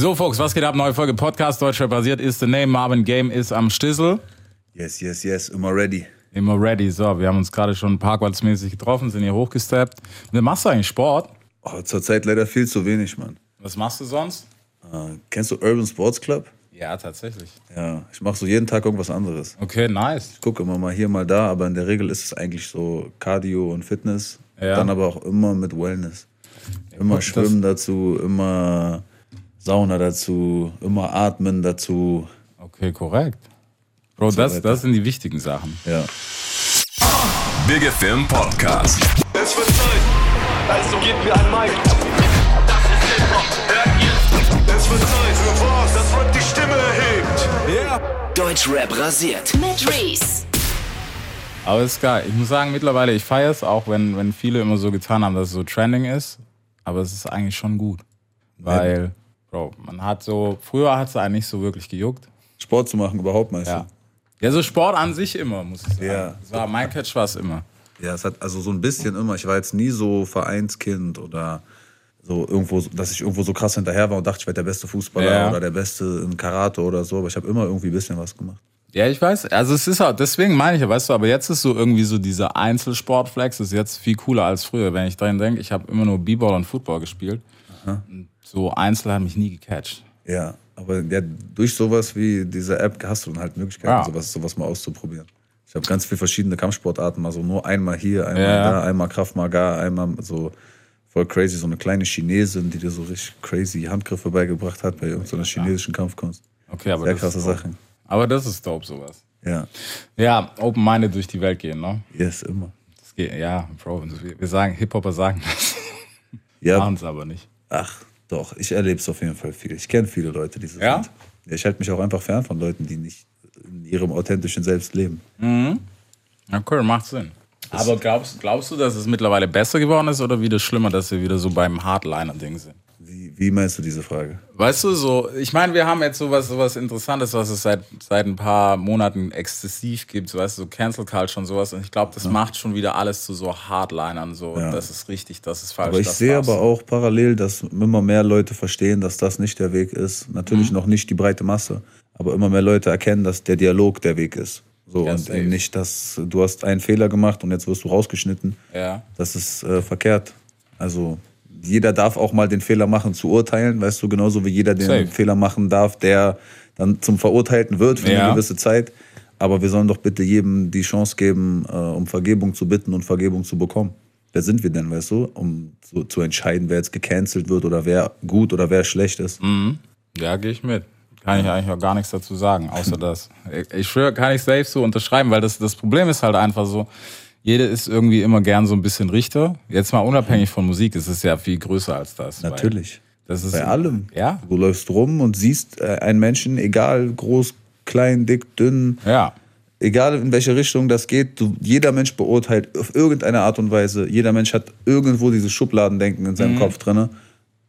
So, Folks, was geht ab? Neue Folge Podcast. Deutscher basiert ist the name. Marvin Game ist am Stissel. Yes, yes, yes, immer ready. Immer ready. So, wir haben uns gerade schon parkplatzmäßig getroffen, sind hier hochgesteppt. Wie machst du eigentlich Sport? Oh, zurzeit leider viel zu wenig, Mann. Was machst du sonst? Äh, kennst du Urban Sports Club? Ja, tatsächlich. Ja, ich mache so jeden Tag irgendwas anderes. Okay, nice. Ich gucke immer mal hier, mal da, aber in der Regel ist es eigentlich so Cardio und Fitness. Ja. Dann aber auch immer mit Wellness. Immer das- Schwimmen dazu, immer Sauna dazu, immer Atmen dazu. Okay, korrekt. Bro, das, weiter. das sind die wichtigen Sachen. Ja. Big FM Podcast. Es wird Zeit, also gebt mir ein Mic. Das ist Hip-Hop, hört ihr? Es wird Zeit für was, das Rap die Stimme erhebt. Deutschrap rasiert. mit Reese. Aber ist geil. Ich muss sagen, mittlerweile, ich feiere es, auch wenn, wenn viele immer so getan haben, dass es so trending ist. Aber es ist eigentlich schon gut. Weil, Bro, man hat so, früher hat es eigentlich so wirklich gejuckt. Sport zu machen überhaupt, meinst Ja. Ja, so Sport an sich immer, muss ich sagen. Ja. Das war mein Catch war es immer. Ja, es hat also so ein bisschen immer. Ich war jetzt nie so Vereinskind oder so irgendwo, dass ich irgendwo so krass hinterher war und dachte, ich werde der beste Fußballer Ja. oder der beste in Karate oder so. Aber ich habe immer irgendwie ein bisschen was gemacht. Ja, ich weiß. Also es ist auch, deswegen meine ich ja, weißt du, aber jetzt ist so irgendwie so dieser Einzelsportflex ist jetzt viel cooler als früher. Wenn ich dran denke, ich habe immer nur B-Ball und Football gespielt. Und So Einzel hat mich nie gecatcht. Ja, aber ja, durch sowas wie diese App hast du dann halt Möglichkeiten, Ja. sowas, sowas mal auszuprobieren. Ich habe ganz viele verschiedene Kampfsportarten, mal so nur einmal hier, einmal Ja. da, einmal Krav Maga, einmal so voll crazy, so eine kleine Chinesin, die dir so richtig crazy Handgriffe beigebracht hat bei irgendeiner chinesischen Kampfkunst. Okay, aber Sehr das krasse ist. Sachen. Aber das ist dope, sowas. Ja, Ja, open-minded durch die Welt gehen, ne? yes, immer. Das geht, ja, Bro, wir wir sagen, Hip-Hopper sagen das. Ja, Machen es aber nicht. ach, doch, ich erlebe es auf jeden Fall viel. Ich kenne viele Leute, die so Ja? sind. Ich halte mich auch einfach fern von Leuten, die nicht in ihrem authentischen Selbst leben. Ja, cool, macht Sinn. Aber glaubst, glaubst du, dass es mittlerweile besser geworden ist oder wieder schlimmer, dass wir wieder so beim Hardliner-Ding sind? Wie, wie meinst du diese Frage? Weißt du, so, ich meine, wir haben jetzt sowas, sowas Interessantes, was es seit, seit ein paar Monaten exzessiv gibt, weißt du, so Cancel Culture und sowas. Und ich glaube, das macht schon wieder alles zu so Hardlinern, so, Ja. das ist richtig, das ist falsch. Aber ich sehe aber auch parallel, dass immer mehr Leute verstehen, dass das nicht der Weg ist. Mhm. Natürlich noch nicht die breite Masse, aber immer mehr Leute erkennen, dass der Dialog der Weg ist. So, Ja, und safe. nicht, dass du hast einen Fehler gemacht und jetzt wirst du rausgeschnitten. Ja. Das ist äh, verkehrt. Also jeder darf auch mal den Fehler machen zu urteilen, weißt du, genauso wie jeder den Safe. Fehler machen darf, der dann zum Verurteilten wird für Ja. eine gewisse Zeit. Aber wir sollen doch bitte jedem die Chance geben, äh, um Vergebung zu bitten und Vergebung zu bekommen. Wer sind wir denn, weißt du, um so, zu entscheiden, wer jetzt gecancelt wird oder wer gut oder wer schlecht ist? Ja, gehe ich mit. Kann ich eigentlich auch gar nichts dazu sagen, außer das. Ich, ich schwöre, kann ich safe so unterschreiben, weil das, das Problem ist halt einfach so, jeder ist irgendwie immer gern so ein bisschen Richter. Jetzt mal unabhängig von Musik, es ist ja viel größer als das. Natürlich. Das ist, Bei allem. Ja, Du läufst rum und siehst äh, einen Menschen, egal groß, klein, dick, dünn, ja. egal in welche Richtung das geht, du, jeder Mensch beurteilt auf irgendeine Art und Weise. Jeder Mensch hat irgendwo dieses Schubladendenken in Mhm. seinem Kopf drinne.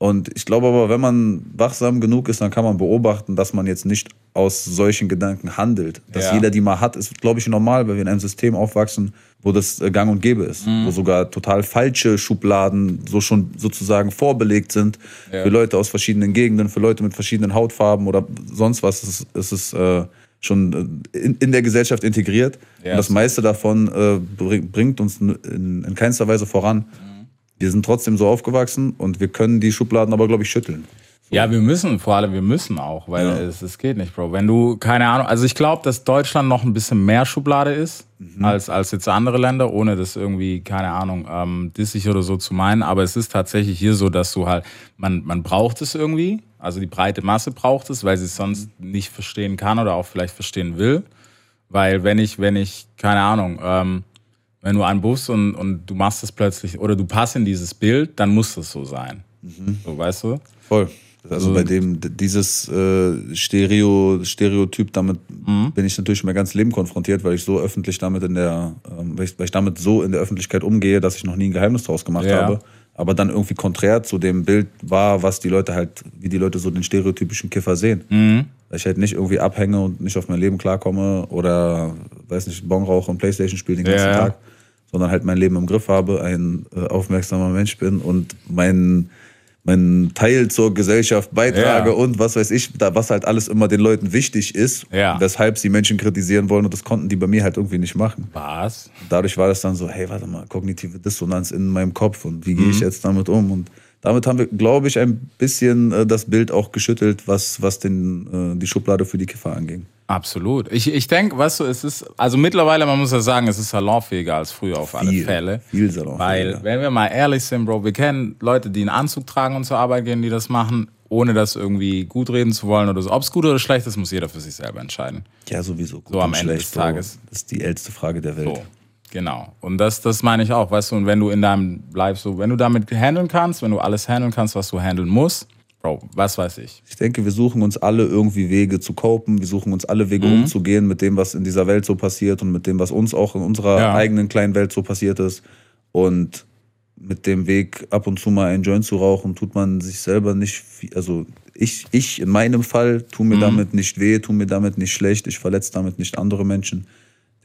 Und ich glaube aber, wenn man wachsam genug ist, dann kann man beobachten, dass man jetzt nicht aus solchen Gedanken handelt. Dass Ja. jeder die mal hat, ist, glaube ich, normal, weil wir in einem System aufwachsen, wo das äh, gang und gäbe ist. Mhm. Wo sogar total falsche Schubladen so schon sozusagen vorbelegt sind Ja. für Leute aus verschiedenen Gegenden, für Leute mit verschiedenen Hautfarben oder sonst was. Es ist, es ist äh, schon äh, in, in der Gesellschaft integriert. Ja, und das meiste davon äh, bring, bringt uns in, in, in keinster Weise voran. Mhm. Wir sind trotzdem so aufgewachsen und wir können die Schubladen aber, glaube ich, schütteln. Ja, wir müssen, vor allem wir müssen auch, weil Ja. es, es geht nicht, Bro. Wenn du, keine Ahnung, also ich glaube, dass Deutschland noch ein bisschen mehr Schublade ist Mhm. als, als jetzt andere Länder, ohne das irgendwie, keine Ahnung, ähm, dissig oder so zu meinen. Aber es ist tatsächlich hier so, dass du halt, man, man braucht es irgendwie, also die breite Masse braucht es, weil sie es sonst nicht verstehen kann oder auch vielleicht verstehen will. Weil wenn ich, wenn ich, keine Ahnung, ähm, wenn du Bus und, und du machst das plötzlich oder du passt in dieses Bild, dann muss das so sein. Mhm. So, weißt du? Voll. Also bei dem, dieses äh, Stereo, Stereotyp, damit Mhm. bin ich natürlich mein ganzes Leben konfrontiert, weil ich so öffentlich damit in der, ähm, weil, ich, weil ich damit so in der Öffentlichkeit umgehe, dass ich noch nie ein Geheimnis draus gemacht Ja. habe. Aber dann irgendwie konträr zu dem Bild war, was die Leute halt, wie die Leute so den stereotypischen Kiffer sehen. Mhm. Weil ich halt nicht irgendwie abhänge und nicht auf mein Leben klarkomme oder, weiß nicht, Bon rauche und Playstation spiele den ganzen ja. Tag, sondern halt mein Leben im Griff habe, ein äh, aufmerksamer Mensch bin und mein, meinen Teil zur Gesellschaft beitrage Ja. und was weiß ich, da, was halt alles immer den Leuten wichtig ist, Ja. weshalb sie Menschen kritisieren wollen und das konnten die bei mir halt irgendwie nicht machen. Was? Und dadurch war das dann so, hey, warte mal, kognitive Dissonanz in meinem Kopf und wie gehe ich jetzt damit um? Und damit haben wir, glaube ich, ein bisschen äh, das Bild auch geschüttelt, was, was den, äh, die Schublade für die Kiffer anging. Absolut. Ich, ich denke, weißt du, es ist, also mittlerweile, man muss ja sagen, es ist salonfähiger als früher auf alle Viel, Fälle. viel salonfähiger. Weil, wenn wir mal ehrlich sind, Bro, wir kennen Leute, die einen Anzug tragen und zur Arbeit gehen, die das machen, ohne das irgendwie gut reden zu wollen oder so. Ob es gut oder schlecht ist, muss jeder für sich selber entscheiden. Ja, sowieso. Gut So am Ende schlecht, des Tages. So, das ist die älteste Frage der Welt. So, genau. Und das, das meine ich auch, weißt du, und wenn du in deinem Life so, wenn du damit handeln kannst, wenn du alles handeln kannst, was du handeln musst, Bro, was weiß ich. Ich denke, wir suchen uns alle irgendwie Wege zu copen. Wir suchen uns alle Wege Mhm. umzugehen mit dem, was in dieser Welt so passiert und mit dem, was uns auch in unserer Ja. eigenen kleinen Welt so passiert ist. Und mit dem Weg, ab und zu mal einen Joint zu rauchen, tut man sich selber nicht viel, also ich, ich in meinem Fall Mhm. mir damit nicht weh, tue mir damit nicht schlecht, ich verletze damit nicht andere Menschen.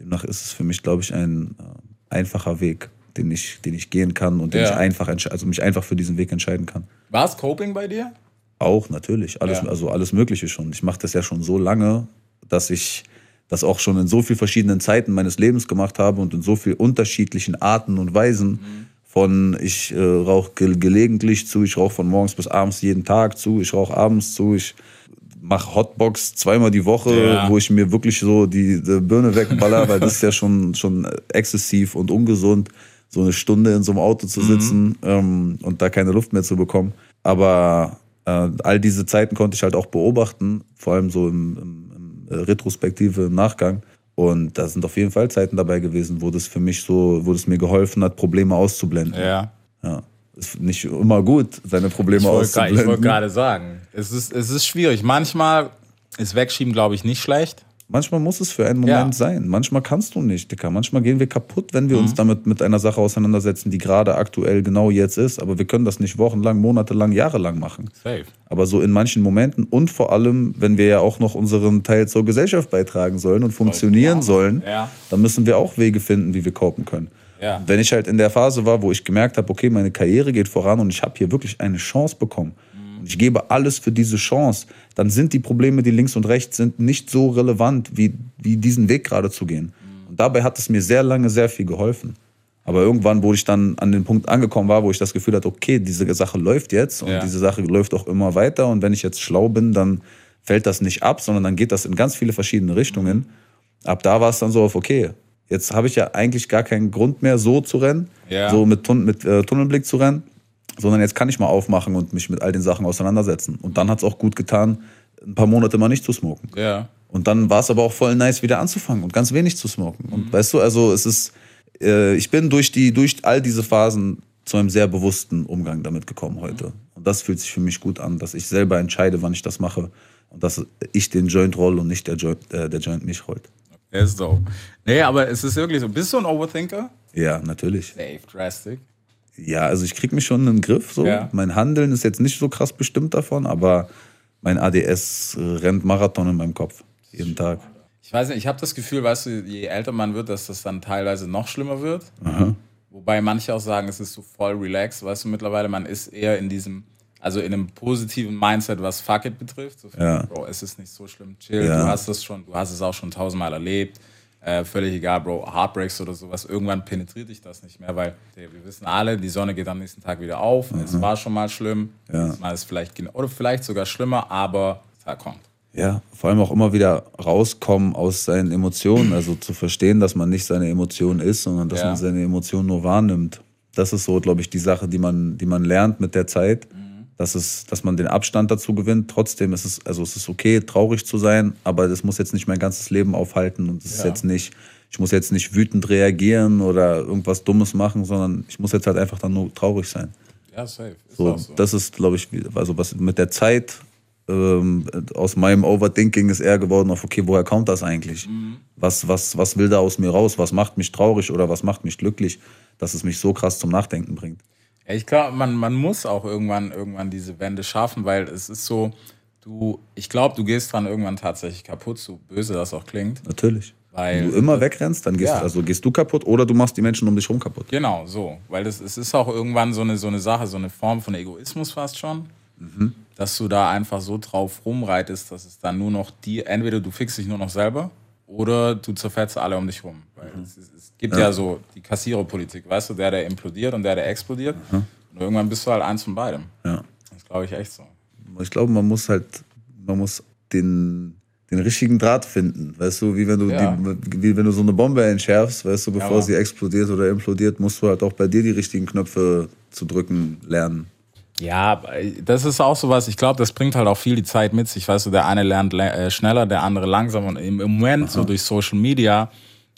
Demnach ist es für mich, glaube ich, ein äh, einfacher Weg, den ich, den ich gehen kann und den Ja. ich einfach, also mich einfach für diesen Weg entscheiden kann. War es Coping bei dir? Auch natürlich, alles, Ja. also alles Mögliche schon. Ich mache das ja schon so lange, dass ich das auch schon in so vielen verschiedenen Zeiten meines Lebens gemacht habe und in so vielen unterschiedlichen Arten und Weisen. Von ich äh, rauche ge gelegentlich zu, ich rauche von morgens bis abends jeden Tag zu, ich rauche abends zu, ich mache Hotbox zweimal die Woche, Ja. wo ich mir wirklich so die, die Birne wegballer, weil das ist ja schon, schon exzessiv und ungesund, so eine Stunde in so einem Auto zu sitzen ähm, und da keine Luft mehr zu bekommen. Aber äh, all diese Zeiten konnte ich halt auch beobachten, vor allem so im, im, im Retrospektive, im Nachgang. Und da sind auf jeden Fall Zeiten dabei gewesen, wo das für mich so, wo das mir geholfen hat, Probleme auszublenden. Ja. Ja. Ist nicht immer gut, seine Probleme Ich auszublenden. ich wollte gerade sagen, es ist, es ist schwierig. Manchmal ist Wegschieben, glaube ich, nicht schlecht. Manchmal muss es für einen Moment Ja. Mhm. sein. Manchmal kannst du nicht, Dicker. Manchmal gehen wir kaputt, wenn wir uns damit mit einer Sache auseinandersetzen, die gerade aktuell genau jetzt ist. Aber wir können das nicht wochenlang, monatelang, jahrelang machen. Safe. Aber so in manchen Momenten und vor allem, wenn wir ja auch noch unseren Teil zur Gesellschaft beitragen sollen und funktionieren sollen, Ja. dann müssen wir auch Wege finden, wie wir kopen können. Ja. Wenn ich halt in der Phase war, wo ich gemerkt habe, okay, meine Karriere geht voran und ich habe hier wirklich eine Chance bekommen und ich gebe alles für diese Chance, dann sind die Probleme, die links und rechts sind, nicht so relevant, wie, wie diesen Weg gerade zu gehen. Und dabei hat es mir sehr lange sehr viel geholfen. Aber irgendwann, wo ich dann an den Punkt angekommen war, wo ich das Gefühl hatte, okay, diese Sache läuft jetzt und Ja. diese Sache läuft auch immer weiter und wenn ich jetzt schlau bin, dann fällt das nicht ab, sondern dann geht das in ganz viele verschiedene Richtungen. Ab da war es dann so auf, okay, jetzt habe ich ja eigentlich gar keinen Grund mehr, so zu rennen, Ja. so mit, Tun mit äh, Tunnelblick zu rennen, sondern jetzt kann ich mal aufmachen und mich mit all den Sachen auseinandersetzen. Und dann hat es auch gut getan, ein paar Monate mal nicht zu smoken. Ja. Und dann war es aber auch voll nice, wieder anzufangen und ganz wenig zu smoken. Mhm. Und weißt du, also es ist, äh, ich bin durch, die, durch all diese Phasen zu einem sehr bewussten Umgang damit gekommen heute. Und das fühlt sich für mich gut an, dass ich selber entscheide, wann ich das mache. Und dass ich den Joint roll und nicht der Joint, äh, der Joint mich rollt. Er ist dope. Nee, aber es ist wirklich so. Bist du ein Overthinker? Ja, natürlich. Safe, drastic. Ja, also ich krieg mich schon in den Griff. So. Ja. Mein Handeln ist jetzt nicht so krass bestimmt davon, aber mein ADS rennt Marathon in meinem Kopf. Jeden Tag. Ich weiß nicht, ich habe das Gefühl, weißt du, je älter man wird, dass das dann teilweise noch schlimmer wird. Wobei manche auch sagen, es ist so voll relaxed, weißt du, mittlerweile, man ist eher in diesem, also in einem positiven Mindset, was Fuck it betrifft. So, Ja. Bro, es ist nicht so schlimm, chill, Ja. du hast das schon, du hast es auch schon tausendmal erlebt. Äh, völlig egal, Bro, Heartbreaks oder sowas, irgendwann penetriert dich das nicht mehr, weil ey, wir wissen alle, die Sonne geht am nächsten Tag wieder auf. Es war schon mal schlimm, Ja. diesmal ist vielleicht oder vielleicht sogar schlimmer, aber es kommt. Ja, vor allem auch immer wieder rauskommen aus seinen Emotionen, also zu verstehen, dass man nicht seine Emotion ist, sondern dass Ja. man seine Emotionen nur wahrnimmt. Das ist so, glaube ich, die Sache, die man, die man lernt mit der Zeit, dass, es, dass man den Abstand dazu gewinnt. Trotzdem ist es, also es ist okay, traurig zu sein, aber das muss jetzt nicht mein ganzes Leben aufhalten und es ist Ja. jetzt nicht, ich muss jetzt nicht wütend reagieren oder irgendwas Dummes machen, sondern ich muss jetzt halt einfach dann nur traurig sein. Ja, safe. Ist So, so. Das ist, glaube ich, also was mit der Zeit ähm, aus meinem Overthinking ist eher geworden auf, okay, woher kommt das eigentlich? Mhm. Was, was, was will da aus mir raus? Was macht mich traurig oder was macht mich glücklich, dass es mich so krass zum Nachdenken bringt? Ja, ich glaube, man, man muss auch irgendwann, irgendwann diese Wende schaffen, weil es ist so, du, ich glaube, du gehst dran irgendwann tatsächlich kaputt, so böse das auch klingt. Natürlich. Weil Wenn du immer wegrennst, dann gehst, Ja. also gehst du kaputt oder du machst die Menschen um dich rum kaputt. Genau, so. Weil das, es ist auch irgendwann so eine, so eine Sache, so eine Form von Egoismus fast schon. Dass du da einfach so drauf rumreitest, dass es dann nur noch die, entweder du fixst dich nur noch selber oder du zerfetzt alle um dich rum. Weil es, es, gibt ja. so die Kassiererpolitik, weißt du, der, der implodiert und der, der explodiert. Und irgendwann bist du halt eins von beidem. Ja. Das glaube ich echt so. Ich glaube, man muss halt, man muss den, den richtigen Draht finden. Weißt du, wie wenn du, Ja. die, wie wenn du so eine Bombe entschärfst, weißt du, bevor Mann. sie explodiert oder implodiert, musst du halt auch bei dir die richtigen Knöpfe zu drücken lernen. Ja, das ist auch sowas, ich glaube, das bringt halt auch viel die Zeit mit sich. Weißt du, der eine lernt le- äh, schneller, der andere langsamer. Und im Moment, so durch Social Media,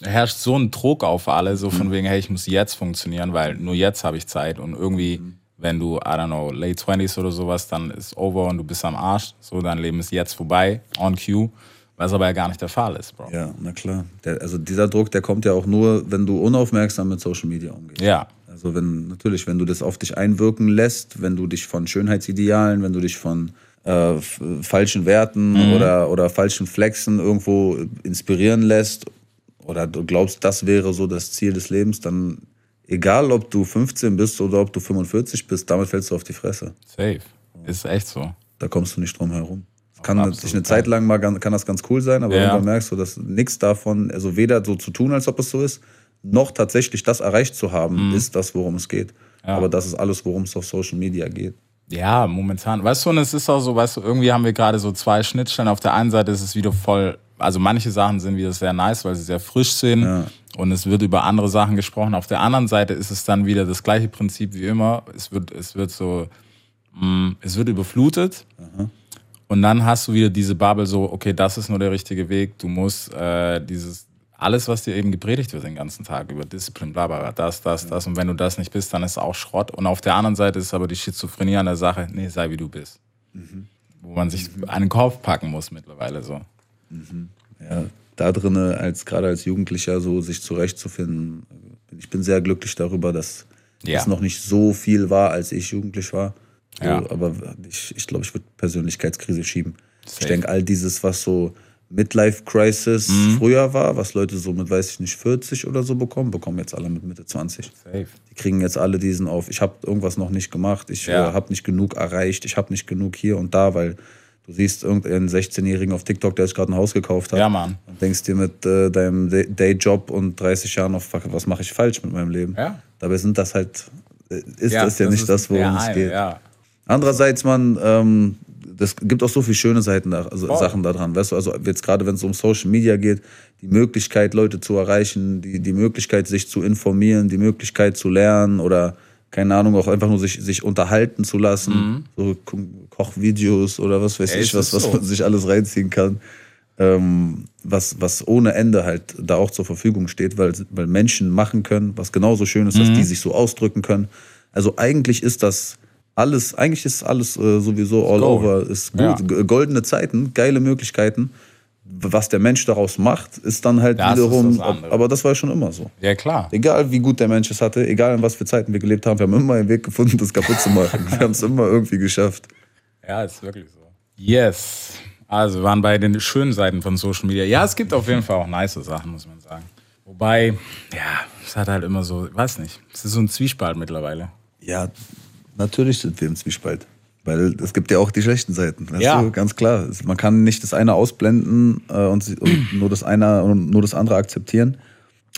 herrscht so ein Druck auf alle, so von wegen, hey, ich muss jetzt funktionieren, weil nur jetzt habe ich Zeit. Und irgendwie, wenn du, I don't know, late 20s oder sowas, dann ist over und du bist am Arsch. So, dein Leben ist jetzt vorbei, on cue. Was aber ja gar nicht der Fall ist, Bro. Ja, na klar. Der, also dieser Druck, der kommt ja auch nur, wenn du unaufmerksam mit Social Media umgehst. Ja, Also wenn, natürlich, wenn du das auf dich einwirken lässt, wenn du dich von Schönheitsidealen, wenn du dich von äh, falschen Werten Mhm. oder, oder falschen Flexen irgendwo inspirieren lässt oder du glaubst, das wäre so das Ziel des Lebens, dann egal ob du 15 bist oder ob du 45 bist, damit fällst du auf die Fresse. safe. Ist echt so. Da kommst du nicht drum herum. Es kann natürlich eine Zeit lang mal kann das ganz cool sein, aber Ja. merkst du, dass nichts davon, also weder so zu tun, als ob es so ist, noch tatsächlich das erreicht zu haben, ist das, worum es geht. Mhm. Ja. Aber das ist alles, worum es auf Social Media geht. Ja, momentan. Weißt du, und es ist auch so, weißt du, irgendwie haben wir gerade so zwei Schnittstellen. Auf der einen Seite ist es wieder voll, also manche Sachen sind wieder sehr nice, weil sie sehr frisch sind Ja. und es wird über andere Sachen gesprochen. Auf der anderen Seite ist es dann wieder das gleiche Prinzip wie immer. Es wird, es wird so, mh, es wird überflutet. Und dann hast du wieder diese Bubble so, okay, das ist nur der richtige Weg. Du musst äh, dieses, alles, was dir eben gepredigt wird den ganzen Tag über Disziplin, bla bla bla, das, das, das. Und wenn du das nicht bist, dann ist es auch Schrott. Und auf der anderen Seite ist aber die Schizophrenie an der Sache, nee, sei wie du bist. Wo man sich an den Kopf packen muss mittlerweile so. Ja, da drinne als gerade als Jugendlicher so sich zurechtzufinden. Ich bin sehr glücklich darüber, dass Ja. es noch nicht so viel war, als ich jugendlich war. So, Ja. Aber ich, ich glaube, ich würde Persönlichkeitskrise schieben. Ich Safe. denke, all dieses, was so Midlife Crisis Mhm. früher war, was Leute so mit, weiß ich nicht, 40 oder so bekommen, bekommen jetzt alle mit Mitte 20. Safe. Die kriegen jetzt alle diesen auf, ich habe irgendwas noch nicht gemacht, ich Ja. äh, habe nicht genug erreicht, ich habe nicht genug hier und da, weil du siehst irgendeinen 16-Jährigen auf TikTok, der sich gerade ein Haus gekauft hat Ja, Mann. und denkst dir mit äh, deinem Day- Dayjob und 30 Jahren auf, fuck, was mache ich falsch mit meinem Leben? Ja. Dabei sind das halt, äh, ist das ja nicht ist das, worum es geht. Ja. Andererseits, man, ähm, das gibt auch so viele schöne Seiten da, also Voll. Sachen daran, weißt du, also jetzt gerade wenn es um Social Media geht, die Möglichkeit, Leute zu erreichen, die, die Möglichkeit, sich zu informieren, die Möglichkeit zu lernen oder keine Ahnung, auch einfach nur sich, sich unterhalten zu lassen, so Ko- Kochvideos oder was weiß Mhm. Ey, ich, was, was so. man sich alles reinziehen kann. Ähm, was, was ohne Ende halt da auch zur Verfügung steht, weil, weil Menschen machen können, was genauso schön ist, Mhm. dass die sich so ausdrücken können. Also eigentlich ist das alles, eigentlich ist alles äh, sowieso all Gold. over, ist gut. Ja. Goldene Zeiten, geile Möglichkeiten. Was der Mensch daraus macht, ist dann halt Das wiederum, das andere. aber das war schon immer so. ja, klar. Egal wie gut der Mensch es hatte, egal in was für Zeiten wir gelebt haben, wir haben immer einen Weg gefunden, das kaputt zu machen. wir haben es immer irgendwie geschafft. Ja, ist wirklich so. Yes. Also wir waren bei den schönen Seiten von Social Media. Ja, es gibt auf jeden Fall auch nice Sachen, muss man sagen. Wobei, ja, es hat halt immer so, weiß nicht, es ist so ein Zwiespalt mittlerweile. Ja, natürlich sind wir im Zwiespalt. Weil es gibt ja auch die schlechten Seiten. Ja. du? Ganz klar. Man kann nicht das eine ausblenden äh, und, und nur das eine und nur das andere akzeptieren.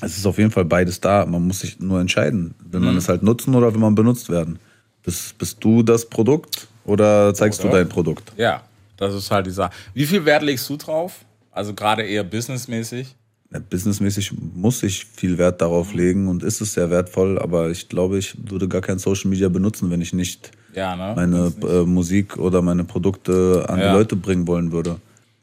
Es ist auf jeden Fall beides da. Man muss sich nur entscheiden. Will Mhm. man es halt nutzen oder will man benutzt werden? Bist, bist du das Produkt oder zeigst Oder? du dein Produkt? Ja, das ist halt die Sache. Wie viel Wert legst du drauf? Also gerade eher businessmäßig? Businessmäßig muss ich viel Wert darauf legen und ist es sehr wertvoll, aber ich glaube, ich würde gar kein Social Media benutzen, wenn ich nicht Ja, ne? meine nicht- äh, Musik oder meine Produkte an Ja. die Leute bringen wollen würde.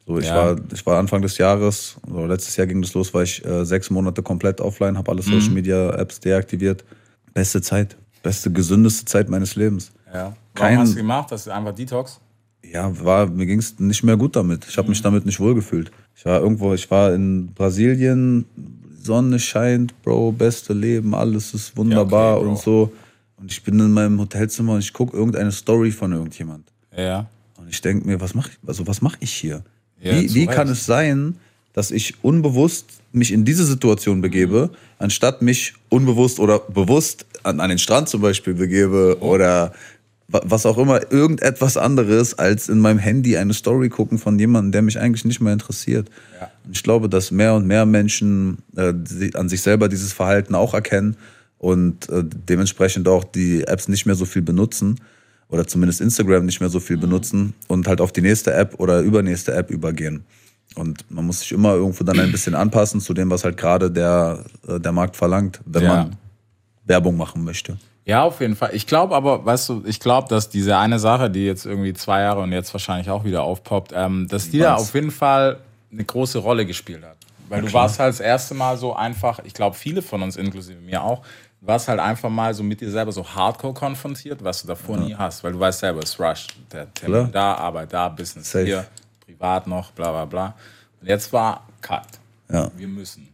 So, ich, Ja. war, ich war Anfang des Jahres, oder letztes Jahr ging das los, war ich äh, sechs Monate komplett offline, habe alle Mhm. Social Media Apps deaktiviert. Beste Zeit, beste, gesündeste Zeit meines Lebens. ja. Warum kein- hast du gemacht? Das ist einfach Detox? Ja, war, mir ging es nicht mehr gut damit. Ich Mhm. habe mich damit nicht wohlgefühlt. Ich war irgendwo, ich war in Brasilien, Sonne scheint, Bro, beste Leben, alles ist wunderbar Ja, okay, und so. Und ich bin in meinem Hotelzimmer und ich gucke irgendeine Story von irgendjemand. Ja. Und ich denke mir, was mache ich, also was mache ich hier? Ja, wie wie kann es sein, dass ich unbewusst mich in diese Situation begebe, anstatt mich unbewusst oder bewusst an, an den Strand zum Beispiel begebe oder wa- was auch immer, irgendetwas anderes, als in meinem Handy eine Story gucken von jemandem, der mich eigentlich nicht mehr interessiert. Und ich glaube, dass mehr und mehr Menschen äh, an sich selber dieses Verhalten auch erkennen und äh, dementsprechend auch die Apps nicht mehr so viel benutzen oder zumindest Instagram nicht mehr so viel benutzen und halt auf die nächste App oder übernächste App übergehen. Und man muss sich immer irgendwo dann ein bisschen anpassen zu dem, was halt gerade der, äh, der Markt verlangt, wenn Ja. man Werbung machen möchte. Ja, auf jeden Fall. Ich glaube aber, weißt du, ich glaube, dass diese eine Sache, die jetzt irgendwie zwei Jahre und jetzt wahrscheinlich auch wieder aufpoppt, ähm, dass die da Was? auf jeden Fall eine große Rolle gespielt hat. Weil du warst halt das erste Mal so einfach, ich glaube, viele von uns, inklusive mir auch, warst halt einfach mal so mit dir selber so hardcore konfrontiert, was du davor nie hast. Weil du weißt selber, es ist Rush. Der Termin Klar. da, Arbeit da, Business Safe. hier, privat noch, bla bla bla. Und jetzt war Cut. Ja, Wir müssen.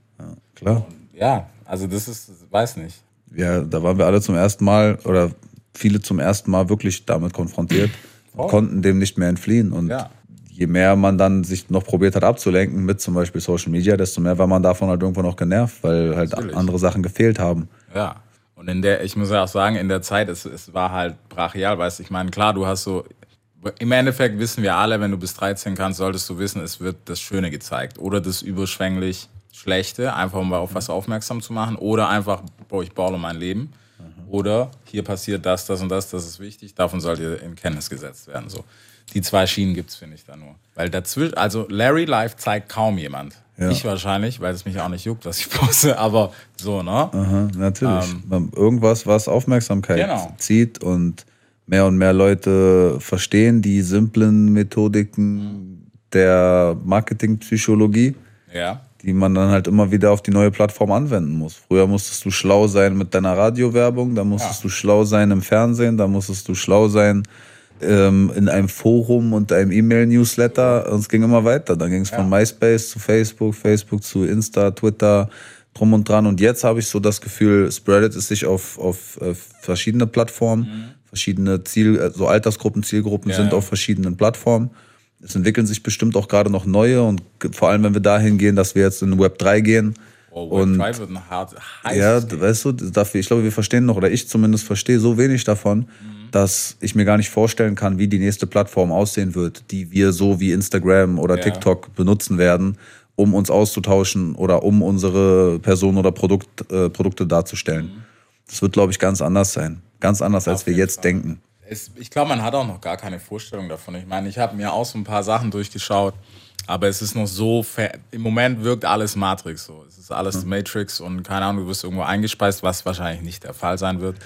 klar. Ja, also das ist, weiß nicht. Ja, da waren wir alle zum ersten Mal oder viele zum ersten Mal wirklich damit konfrontiert und Voll. konnten dem nicht mehr entfliehen. Und Ja. je mehr man dann sich noch probiert hat abzulenken mit zum Beispiel Social Media, desto mehr war man davon halt irgendwann auch genervt, weil halt Natürlich. andere Sachen gefehlt haben. Ja. Und in der, ich muss ja auch sagen, in der Zeit, es, es war halt brachial, weißt du, ich meine, klar, du hast so, im Endeffekt wissen wir alle, wenn du bis 13 kannst, solltest du wissen, es wird das Schöne gezeigt oder das überschwänglich Schlechte, einfach um auf was aufmerksam zu machen oder einfach, boah, ich baue mein Leben. Oder hier passiert das, das und das, das ist wichtig, davon sollt ihr in Kenntnis gesetzt werden. So. Die zwei Schienen gibt's finde ich, da nur. Weil dazwischen, also Larry Live zeigt kaum jemand. Ja. Ich wahrscheinlich, weil es mich auch nicht juckt, was ich poste, aber so, ne? Aha, natürlich. Irgendwas, was Aufmerksamkeit Ähm. Genau. zieht und mehr und mehr Leute verstehen die simplen Methodiken der Marketingpsychologie, Ja. Die man dann halt immer wieder auf die neue Plattform anwenden muss. Früher musstest du schlau sein mit deiner Radiowerbung, dann musstest Ja. du schlau sein im Fernsehen, dann musstest du schlau sein ähm, in einem Forum und einem E-Mail-Newsletter und es ging immer weiter. Dann ging es von Ja. MySpace zu Facebook, Facebook zu Insta, Twitter, drum und dran. Und jetzt habe ich so das Gefühl, spreadet es sich auf, auf äh, verschiedene Plattformen, verschiedene Ziel, äh, so Altersgruppen, Zielgruppen Mhm. Ja, sind auf verschiedenen Plattformen. Es entwickeln sich bestimmt auch gerade noch neue und vor allem, wenn wir dahin gehen, dass wir jetzt in Web 3 gehen. Oh, und Web 3 wird ein hart, ja, Ding. weißt du, dafür, ich glaube, wir verstehen noch, oder ich zumindest verstehe so wenig davon, Mhm. dass ich mir gar nicht vorstellen kann, wie die nächste Plattform aussehen wird, die wir so wie Instagram oder Ja. TikTok benutzen werden, um uns auszutauschen oder um unsere Person oder Produkt, äh, Produkte darzustellen. Das wird, glaube ich, ganz anders sein. Ganz anders, als Auf wir jeden jetzt Fall. denken. Es, ich glaube, man hat auch noch gar keine Vorstellung davon. Ich meine, ich habe mir auch so ein paar Sachen durchgeschaut, aber es ist noch so, im Moment wirkt alles Matrix so. Es ist alles Matrix und keine Ahnung, du wirst irgendwo eingespeist, was wahrscheinlich nicht der Fall sein wird.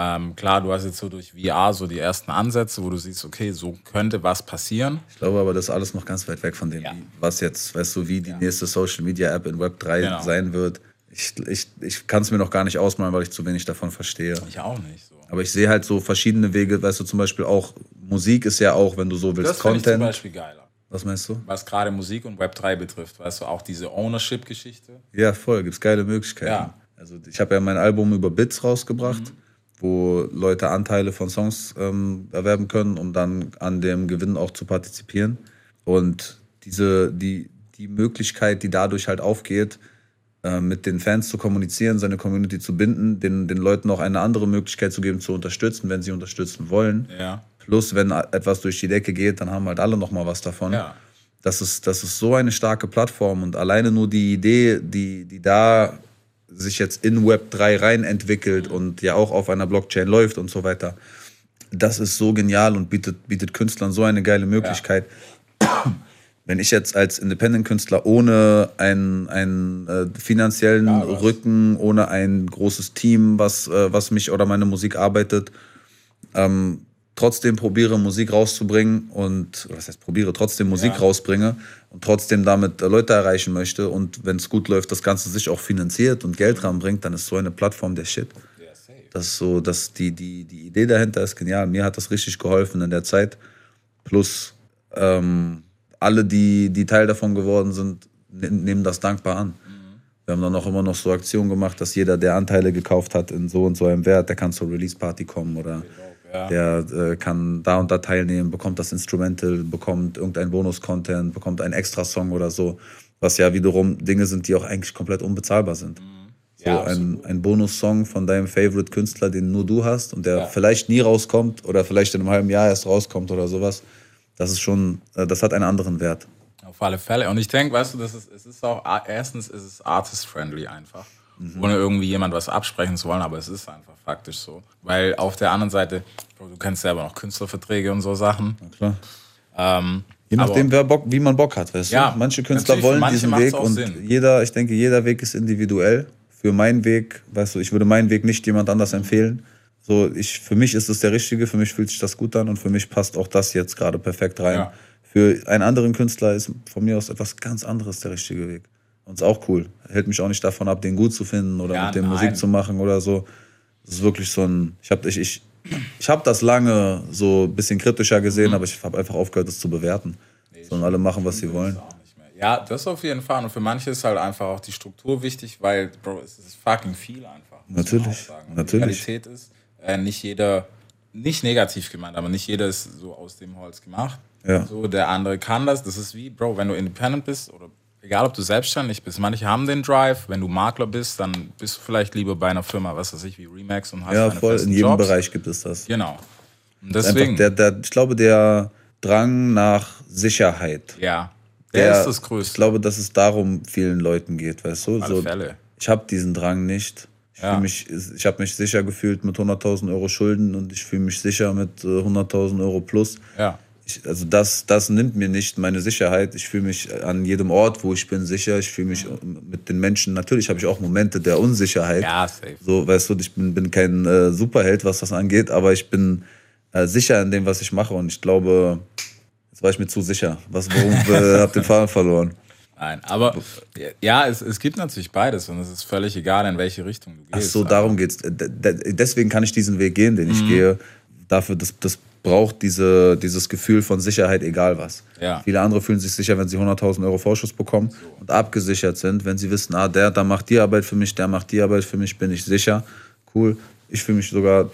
Ähm, klar, du hast jetzt so durch VR so die ersten Ansätze, wo du siehst, okay, so könnte was passieren. Ich glaube aber, das ist alles noch ganz weit weg von dem, Ja. was jetzt, weißt du, wie die nächste Social Media App in Web 3 Genau. sein wird. Ich, ich, ich kann es mir noch gar nicht ausmalen, weil ich zu wenig davon verstehe. Ich auch nicht so. Aber ich sehe halt so verschiedene Wege, weißt du, zum Beispiel auch Musik ist ja auch, wenn du so willst, Das finde ich zum Content. Beispiel geiler. Was meinst du? Was gerade Musik und Web 3 betrifft, weißt du, auch diese Ownership-Geschichte. Ja, voll, gibt's geile Möglichkeiten. Ja. Also ich habe ja mein Album über Bits rausgebracht, wo Leute Anteile von Songs ähm, erwerben können, um dann an dem Gewinn auch zu partizipieren. Und diese, die, die Möglichkeit, die dadurch halt aufgeht, äh, mit den Fans zu kommunizieren, seine Community zu binden, den, den Leuten auch eine andere Möglichkeit zu geben, zu unterstützen, wenn sie unterstützen wollen. Ja. Plus, wenn etwas durch die Decke geht, dann haben halt alle noch mal was davon. Ja. Das ist, das ist so eine starke Plattform und alleine nur die Idee, die, die da sich jetzt in Web 3 rein entwickelt und ja auch auf einer Blockchain läuft und so weiter, das ist so genial und bietet, bietet Künstlern so eine geile Möglichkeit. Wenn ich jetzt als Independent-Künstler ohne einen, einen äh, finanziellen Ja? Rücken, ohne ein großes Team, was, äh, was mich oder meine Musik arbeitet, ähm, trotzdem probiere, Musik rauszubringen und, was heißt probiere, trotzdem Musik Ja. rausbringe und trotzdem damit äh, Leute erreichen möchte und wenn es gut läuft, das Ganze sich auch finanziert und Geld ranbringt, dann ist so eine Plattform der Shit. Das so, dass die, die, die Idee dahinter ist genial. Mir hat das richtig geholfen in der Zeit. Plus ähm, alle, die, die Teil davon geworden sind, ne- nehmen das dankbar an. Wir haben dann auch immer noch so Aktionen gemacht, dass jeder, der Anteile gekauft hat in so und so einem Wert, der kann zur Release-Party kommen oder. Der äh, kann da und da teilnehmen, bekommt das Instrumental, bekommt irgendeinen Bonus-Content, bekommt einen Extra-Song oder so. Was ja wiederum Dinge sind, die auch eigentlich komplett unbezahlbar sind. So Ja, ein, ein Bonus-Song von deinem Favorite-Künstler, den nur du hast und der Ja. vielleicht nie rauskommt oder vielleicht in einem halben Jahr erst rauskommt oder sowas. Das ist schon, äh, das hat einen anderen Wert. Auf alle Fälle. Und ich denke, weißt du, das ist, es ist auch, erstens ist es artist-friendly einfach. Mhm. Ohne irgendwie jemand was absprechen zu wollen, aber es ist einfach faktisch so. Weil auf der anderen Seite, du kennst selber noch Künstlerverträge und so Sachen. Klar. Ähm, Je nachdem, aber- wer Bock, wie man Bock hat, weißt Ja, du? Manche Künstler wollen manche diesen Weg und Sinn. jeder, ich denke, jeder Weg ist individuell. Für meinen Weg, weißt du, ich würde meinen Weg nicht jemand anders empfehlen. So, ich, für mich ist es der richtige, für mich fühlt sich das gut an und für mich passt auch das jetzt gerade perfekt rein. Ja. Für einen anderen Künstler ist von mir aus etwas ganz anderes der richtige Weg. Und ist auch cool. Hält mich auch nicht davon ab, den gut zu finden oder Ja, mit dem nein. Musik zu machen oder so. Das ist wirklich so ein. Ich habe ich, ich, ich hab das lange so ein bisschen kritischer Mhm. gesehen, aber ich habe einfach aufgehört, das zu bewerten. Sondern alle machen, was sie wollen. Ja, das auf jeden Fall. Und für manche ist halt einfach auch die Struktur wichtig, weil, Bro, es ist fucking viel einfach. Natürlich, natürlich. Die Realität ist, äh, nicht jeder, nicht negativ gemeint, aber nicht jeder ist so aus dem Holz gemacht. Ja. So, der andere kann das. Das ist wie, Bro, wenn du independent bist oder egal, ob du selbstständig bist, manche haben den Drive. Wenn du Makler bist, dann bist du vielleicht lieber bei einer Firma, was weiß ich, wie Remax und hast Ja, voll. In jedem Jobs. Bereich gibt es das. Genau. Und deswegen, der, der, ich glaube, der Drang nach Sicherheit. ja, der, Der, ist das Größte. Ich glaube, dass es darum vielen Leuten geht, weißt du? Auf alle So, Fälle. ich habe diesen Drang nicht. Ich, Ja. mich, ich habe mich sicher gefühlt mit 100.000 Euro Schulden und ich fühle mich sicher mit äh, 100.000 Euro plus. Ja. Ich, also das, das nimmt mir nicht meine Sicherheit. Ich fühle mich an jedem Ort, wo ich bin, sicher. Ich fühle mich mit den Menschen, natürlich habe ich auch Momente der Unsicherheit. Ja, safe. So, weißt du, ich bin, bin kein äh, Superheld, was das angeht, aber ich bin äh, sicher in dem, was ich mache. Und ich glaube, jetzt war ich mir zu sicher. Was, warum äh, hab den Faden verloren? Nein, aber ja, es, es gibt natürlich beides und es ist völlig egal, in welche Richtung du Ach gehst. so, darum geht's. Äh, Deswegen kann ich diesen Weg gehen, den ich Mhm. gehe. Dafür, das, das braucht diese, dieses Gefühl von Sicherheit, egal was. Ja. Viele andere fühlen sich sicher, wenn sie 100.000 Euro Vorschuss bekommen und abgesichert sind. Wenn sie wissen, ah, der, der macht die Arbeit für mich, der macht die Arbeit für mich, bin ich sicher. Cool. Ich fühle mich sogar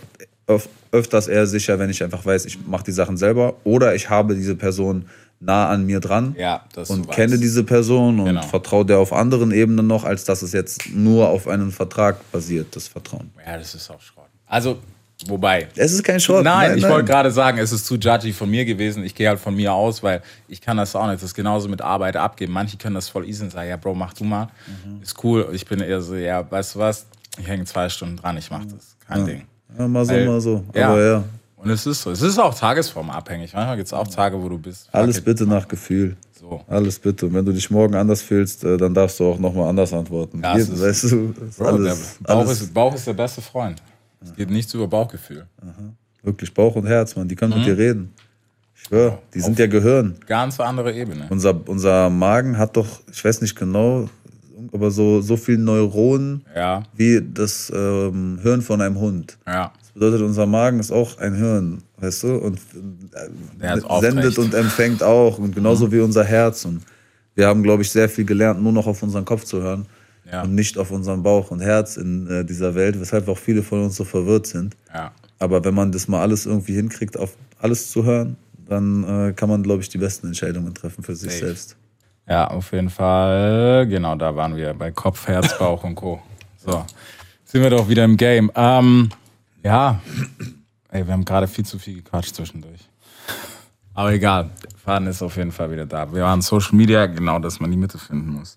öf öfters eher sicher, wenn ich einfach weiß, ich mache die Sachen selber oder ich habe diese Person nah an mir dran Ja, und kenne diese Person und Genau. vertraue der auf anderen Ebenen noch, als dass es jetzt nur auf einen Vertrag basiert, das Vertrauen. Ja, das ist auch Schrott. Also, wobei. Es ist kein Schrott. Nein, ich wollte gerade sagen, es ist zu judgy von mir gewesen. Ich gehe halt von mir aus, weil ich kann das auch nicht. Das ist genauso mit Arbeit abgeben. Manche können das voll easy und sagen, ja, Bro, mach du mal. Mhm. Ist cool. Ich bin eher so, ja, weißt du was? Ich hänge zwei Stunden dran, ich mach das. Kein Ding. Ja, mal so, Weil- mal so. ja. Aber ja, Und es ist so. Es ist auch tagesformabhängig. Manchmal gibt es auch Tage, wo du bist. fuck alles it. bitte nach Gefühl. So. Alles bitte. Und wenn du dich morgen anders fühlst, äh, dann darfst du auch nochmal anders antworten. Ja, Hier, weißt du, Bro, alles, Bauch, alles ist, Bauch ist der beste Freund. Es geht nichts über Bauchgefühl. wirklich Bauch und Herz, Mann. Die können Mhm. mit dir reden. Ich schwör, die sind ja Gehirn. Ganz andere Ebene. Unser, unser Magen hat doch, ich weiß nicht genau, aber so, so viel Neuronen Ja, wie das ähm, Hirn von einem Hund. ja. Das bedeutet, unser Magen ist auch ein Hirn, weißt du? Und äh, sendet aufrecht. und empfängt auch. Und genauso wie unser Herz. Und wir haben, glaube ich, sehr viel gelernt, nur noch auf unseren Kopf zu hören Ja. und nicht auf unseren Bauch und Herz in äh, dieser Welt, weshalb auch viele von uns so verwirrt sind. ja. Aber wenn man das mal alles irgendwie hinkriegt, auf alles zu hören, dann äh, kann man, glaube ich, die besten Entscheidungen treffen für sich Safe. selbst. Ja, auf jeden Fall. Genau, da waren wir bei Kopf, Herz, Bauch und Co. So, sind wir doch wieder im Game. Ähm, ja, ey, wir haben gerade viel zu viel gequatscht zwischendurch. Aber egal, der Faden ist auf jeden Fall wieder da. Wir waren Social Media, genau, dass man die Mitte finden muss.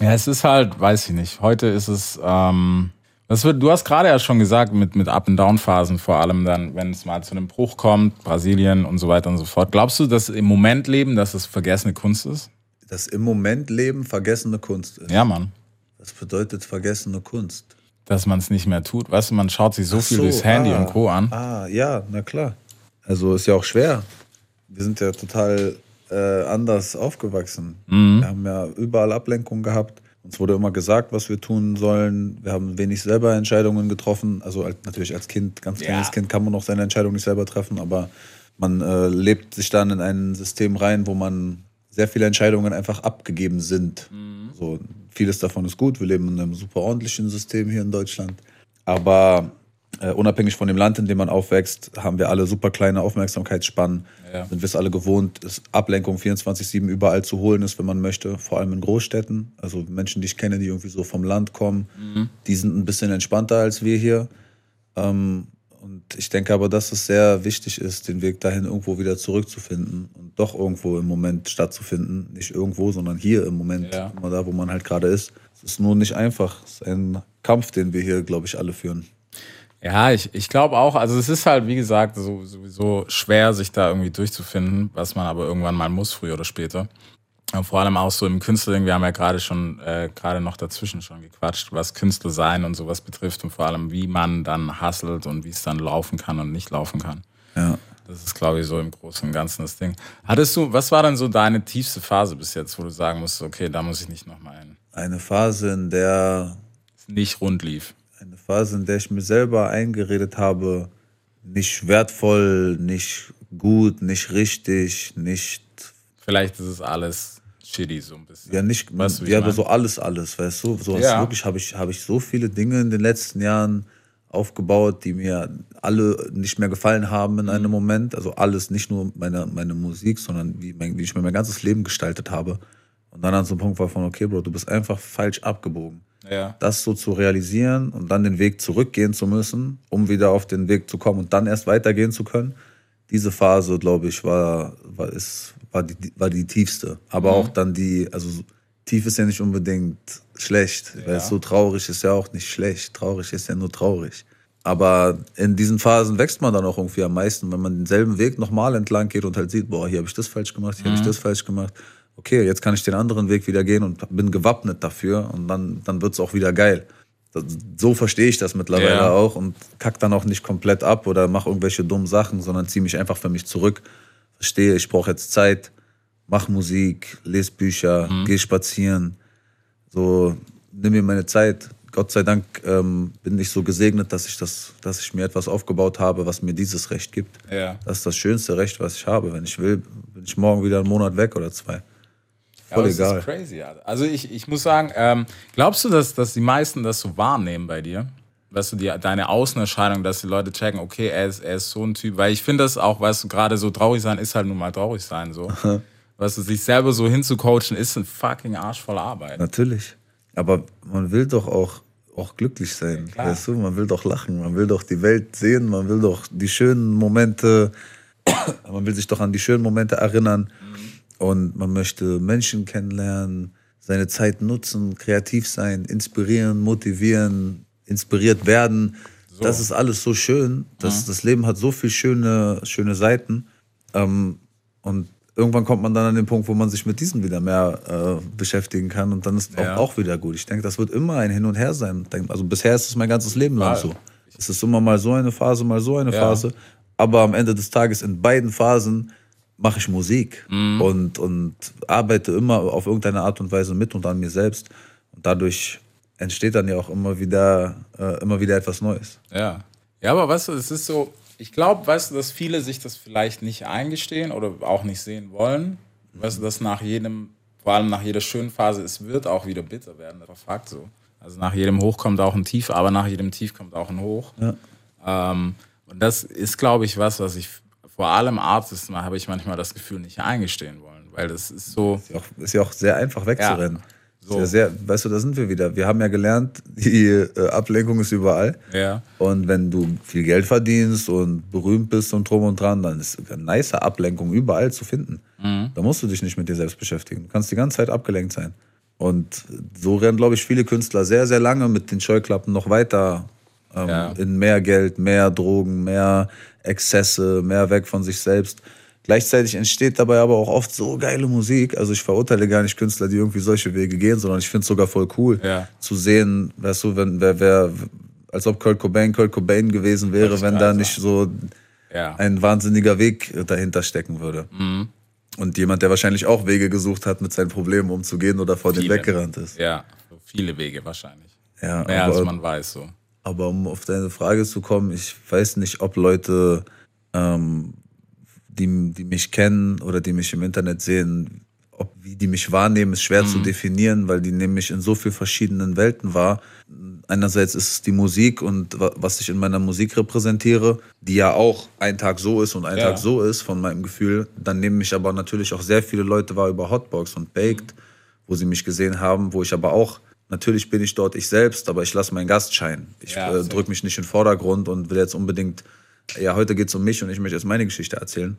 Ja, es ist halt, weiß ich nicht. Heute ist es, ähm, das wird, du hast gerade ja schon gesagt, mit, mit Up-and-Down-Phasen vor allem dann, wenn es mal zu einem Bruch kommt, Brasilien und so weiter und so fort. Glaubst du, dass im Moment leben, dass es vergessene Kunst ist? Das im Moment Leben vergessene Kunst ist. Ja, Mann. Das bedeutet vergessene Kunst. Dass man es nicht mehr tut. Weißt du, man schaut sich so Ach viel so, durchs Handy ah, und Co. an. Ah, ja, na klar. Also ist ja auch schwer. Wir sind ja total äh, anders aufgewachsen. Mhm. Wir haben ja überall Ablenkung gehabt. Uns wurde immer gesagt, was wir tun sollen. Wir haben wenig selber Entscheidungen getroffen. Also als, natürlich als Kind, ganz kleines Ja. Kind kann man auch seine Entscheidung nicht selber treffen, aber man äh, lebt sich dann in ein System rein, wo man sehr viele Entscheidungen einfach abgegeben sind. So, vieles davon ist gut. Wir leben in einem super ordentlichen System hier in Deutschland. Aber Äh, unabhängig von dem Land, in dem man aufwächst, haben wir alle super kleine Aufmerksamkeitsspannen. Ja. Sind wir es alle gewohnt, dass Ablenkung 24-7 überall zu holen ist, wenn man möchte. Vor allem in Großstädten. Also Menschen, die ich kenne, die irgendwie so vom Land kommen, die sind ein bisschen entspannter als wir hier. Ähm, und ich denke aber, dass es sehr wichtig ist, den Weg dahin irgendwo wieder zurückzufinden und doch irgendwo im Moment stattzufinden. Nicht irgendwo, sondern hier im Moment, Ja. immer da, wo man halt gerade ist. Es ist nur nicht einfach. Es ist ein Kampf, den wir hier, glaube ich, alle führen. Ja, ich, ich glaube auch, also es ist halt, wie gesagt, so, sowieso schwer, sich da irgendwie durchzufinden, was man aber irgendwann mal muss, früher oder später. Und vor allem auch so im Künstlerding, wir haben ja gerade schon, äh, gerade noch dazwischen schon gequatscht, was Künstler sein und sowas betrifft und vor allem, wie man dann hasselt und wie es dann laufen kann und nicht laufen kann. Ja. Das ist, glaube ich, so im Großen und Ganzen das Ding. Hattest du, was war denn so deine tiefste Phase bis jetzt, wo du sagen musst, okay, da muss ich nicht nochmal hin? Eine Phase, in der Es nicht rund lief. eine Phase, in der ich mir selber eingeredet habe, nicht wertvoll, nicht gut, nicht richtig, nicht, Vielleicht ist es alles shitty so ein bisschen. ja, nicht, Weißt du, ja, aber so alles, alles, weißt du? So Ja. wirklich habe ich, habe ich so viele Dinge in den letzten Jahren aufgebaut, die mir alle nicht mehr gefallen haben in Mhm. einem Moment. Also alles, nicht nur meine, meine Musik, sondern wie, mein, wie ich mir mein ganzes Leben gestaltet habe. Und dann an so einem Punkt war von, okay, Bro, du bist einfach falsch abgebogen. Ja. das so zu realisieren und dann den Weg zurückgehen zu müssen, um wieder auf den Weg zu kommen und dann erst weitergehen zu können. Diese Phase, glaube ich, war, war, ist, war, die, war die tiefste. Aber auch dann die, also so- tief ist ja nicht unbedingt schlecht. Weil so traurig ist ja auch nicht schlecht. Traurig ist ja nur traurig. Aber in diesen Phasen wächst man dann auch irgendwie am meisten, wenn man denselben Weg nochmal entlang geht und halt sieht, boah, hier habe ich das falsch gemacht, hier habe ich das falsch gemacht. Okay, jetzt kann ich den anderen Weg wieder gehen und bin gewappnet dafür und dann, dann wird's auch wieder geil. Das, so verstehe ich das mittlerweile Ja. auch und kack dann auch nicht komplett ab oder mache irgendwelche dummen Sachen, sondern ziehe mich einfach für mich zurück. Verstehe, ich brauche jetzt Zeit, mach Musik, lese Bücher, geh spazieren, so nimm mir meine Zeit. Gott sei Dank ähm, bin ich so gesegnet, dass ich das, dass ich mir etwas aufgebaut habe, was mir dieses Recht gibt. Ja. Das ist das schönste Recht, was ich habe. Wenn ich will, bin ich morgen wieder einen Monat weg oder zwei. Ja, Voll es egal. ist crazy. Also ich, ich muss sagen, ähm, glaubst du, dass, dass die meisten das so wahrnehmen bei dir? Weißt du, die, deine Außenerscheinung, dass die Leute checken, okay, er ist, er ist so ein Typ. Weil ich finde das auch, weißt du, gerade so traurig sein ist halt nun mal traurig sein. So. weißt du, sich selber so hinzucoachen, ist ein fucking Arsch voll Arbeit. Natürlich. Aber man will doch auch, auch glücklich sein. klar. weißt du? Man will doch lachen, man will doch die Welt sehen, man will doch die schönen Momente, man will sich doch an die schönen Momente erinnern. Und man möchte Menschen kennenlernen, seine Zeit nutzen, kreativ sein, inspirieren, motivieren, inspiriert werden. Das ist alles so schön. Das, das Leben hat so viele schöne, schöne Seiten. Ähm, und irgendwann kommt man dann an den Punkt, wo man sich mit diesen wieder mehr äh, beschäftigen kann. Und dann ist Ja. auch, auch wieder gut. Ich denke, das wird immer ein Hin und Her sein. Also bisher ist es mein ganzes Leben lang so. Es ist immer mal so eine Phase, mal so eine Ja. Phase. Aber am Ende des Tages in beiden Phasen mache ich Musik Mhm. und, und arbeite immer auf irgendeine Art und Weise mit und an mir selbst. Und dadurch entsteht dann ja auch immer wieder, äh, immer wieder etwas Neues. Ja. Ja, aber weißt du, es ist so, ich glaube, weißt du, dass viele sich das vielleicht nicht eingestehen oder auch nicht sehen wollen. Weißt du, dass nach jedem, vor allem nach jeder schönen Phase, es wird auch wieder bitter werden. Das war Fakt so. Also nach jedem Hoch kommt auch ein Tief, aber nach jedem Tief kommt auch ein Hoch. Ähm, und das ist, glaube ich, was, was ich vor allem Artists mal habe ich manchmal das Gefühl nicht eingestehen wollen, weil das ist so. Ist ja auch, ist ja auch sehr einfach wegzurennen. So. Ja sehr, weißt du, da sind wir wieder. Wir haben ja gelernt, die äh, Ablenkung ist überall. Ja. Und wenn du viel Geld verdienst und berühmt bist und drum und dran, dann ist eine nice Ablenkung überall zu finden. Mhm. Da musst du dich nicht mit dir selbst beschäftigen. Du kannst die ganze Zeit abgelenkt sein. Und so rennen, glaube ich, viele Künstler sehr, sehr lange mit den Scheuklappen noch weiter ähm, Ja. in mehr Geld, mehr Drogen, mehr Exzesse, mehr weg von sich selbst. Gleichzeitig entsteht dabei aber auch oft so geile Musik. Also ich verurteile gar nicht Künstler, die irgendwie solche Wege gehen, sondern ich finde es sogar voll cool Ja. zu sehen, weißt du, wenn wer, wer, als ob Kurt Cobain Kurt Cobain gewesen wäre, wenn da nicht so Ja. ein wahnsinniger Weg dahinter stecken würde. Mhm. Und jemand, der wahrscheinlich auch Wege gesucht hat, mit seinen Problemen umzugehen oder vor denen Viele. weggerannt ist. Ja. So viele Wege wahrscheinlich. Ja, Mehr aber, als man weiß so. aber um auf deine Frage zu kommen, ich weiß nicht, ob Leute, ähm, die, die mich kennen oder die mich im Internet sehen, ob wie die mich wahrnehmen, ist schwer zu definieren, weil die nehmen mich in so vielen verschiedenen Welten wahr. Einerseits ist es die Musik und wa- was ich in meiner Musik repräsentiere, die ja auch ein Tag so ist und ein Ja. Tag so ist, von meinem Gefühl. Dann nehmen mich aber natürlich auch sehr viele Leute wahr über Hotbox und Baked, wo sie mich gesehen haben, wo ich aber auch, natürlich bin ich dort ich selbst, aber ich lasse meinen Gast scheinen. Ich Ja, äh, drücke mich nicht in den Vordergrund und will jetzt unbedingt, ja, heute geht es um mich und ich möchte jetzt meine Geschichte erzählen.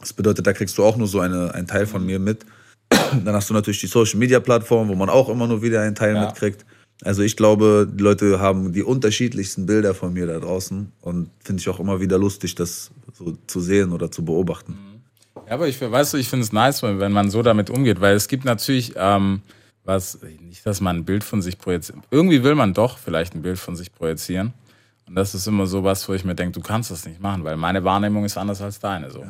Das bedeutet, da kriegst du auch nur so eine, einen Teil von mir mit. Dann hast du natürlich die Social Media Plattform, wo man auch immer nur wieder einen Teil Ja. mitkriegt. Also ich glaube, die Leute haben die unterschiedlichsten Bilder von mir da draußen und finde ich auch immer wieder lustig, das so zu sehen oder zu beobachten. Ja, aber ich, weißt du, ich finde es nice, wenn man so damit umgeht, weil es gibt natürlich ähm, was, nicht, dass man ein Bild von sich projiziert. Irgendwie will man doch vielleicht ein Bild von sich projizieren. Und das ist immer so was, wo ich mir denke, du kannst das nicht machen, weil meine Wahrnehmung ist anders als deine. So.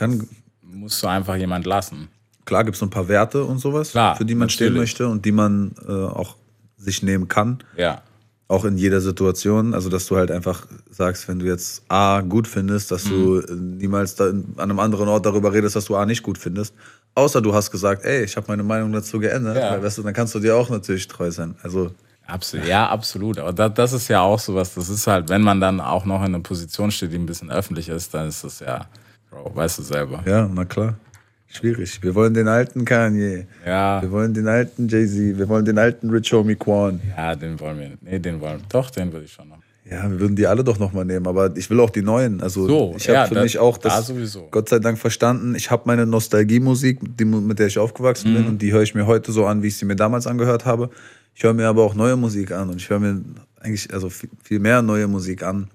Kann, Musst du einfach jemand lassen. klar gibt es so ein paar Werte und sowas, Klar, für die man stehen natürlich. möchte und die man äh, auch sich nehmen kann. Ja. Auch in jeder Situation. Also, dass du halt einfach sagst, wenn du jetzt A gut findest, dass du äh, niemals da an einem anderen Ort darüber redest, dass du A nicht gut findest. Außer du hast gesagt, ey, ich habe meine Meinung dazu geändert. Ja. Weil, weißt du, dann kannst du dir auch natürlich treu sein. Also, Absolut, ja, absolut. Aber das, das ist ja auch sowas, das ist halt, wenn man dann auch noch in einer Position steht, die ein bisschen öffentlich ist, dann ist das ja, Bro, weißt du selber. ja, na klar. Schwierig. Wir wollen den alten Kanye. Ja, Wir wollen den alten Jay-Z. Wir wollen den alten Rich Homie Quan. ja, den wollen wir, nee, den wollen, doch, den würde ich schon noch. Ja, wir würden die alle doch nochmal nehmen, aber ich will auch die neuen. Also So, ich habe ja, für da- mich auch da das sowieso. Gott sei Dank verstanden. Ich habe meine Nostalgiemusik, mit der ich aufgewachsen Mhm. bin, und die höre ich mir heute so an, wie ich sie mir damals angehört habe. Ich höre mir aber auch neue Musik an und ich höre mir eigentlich also viel, viel mehr neue Musik an.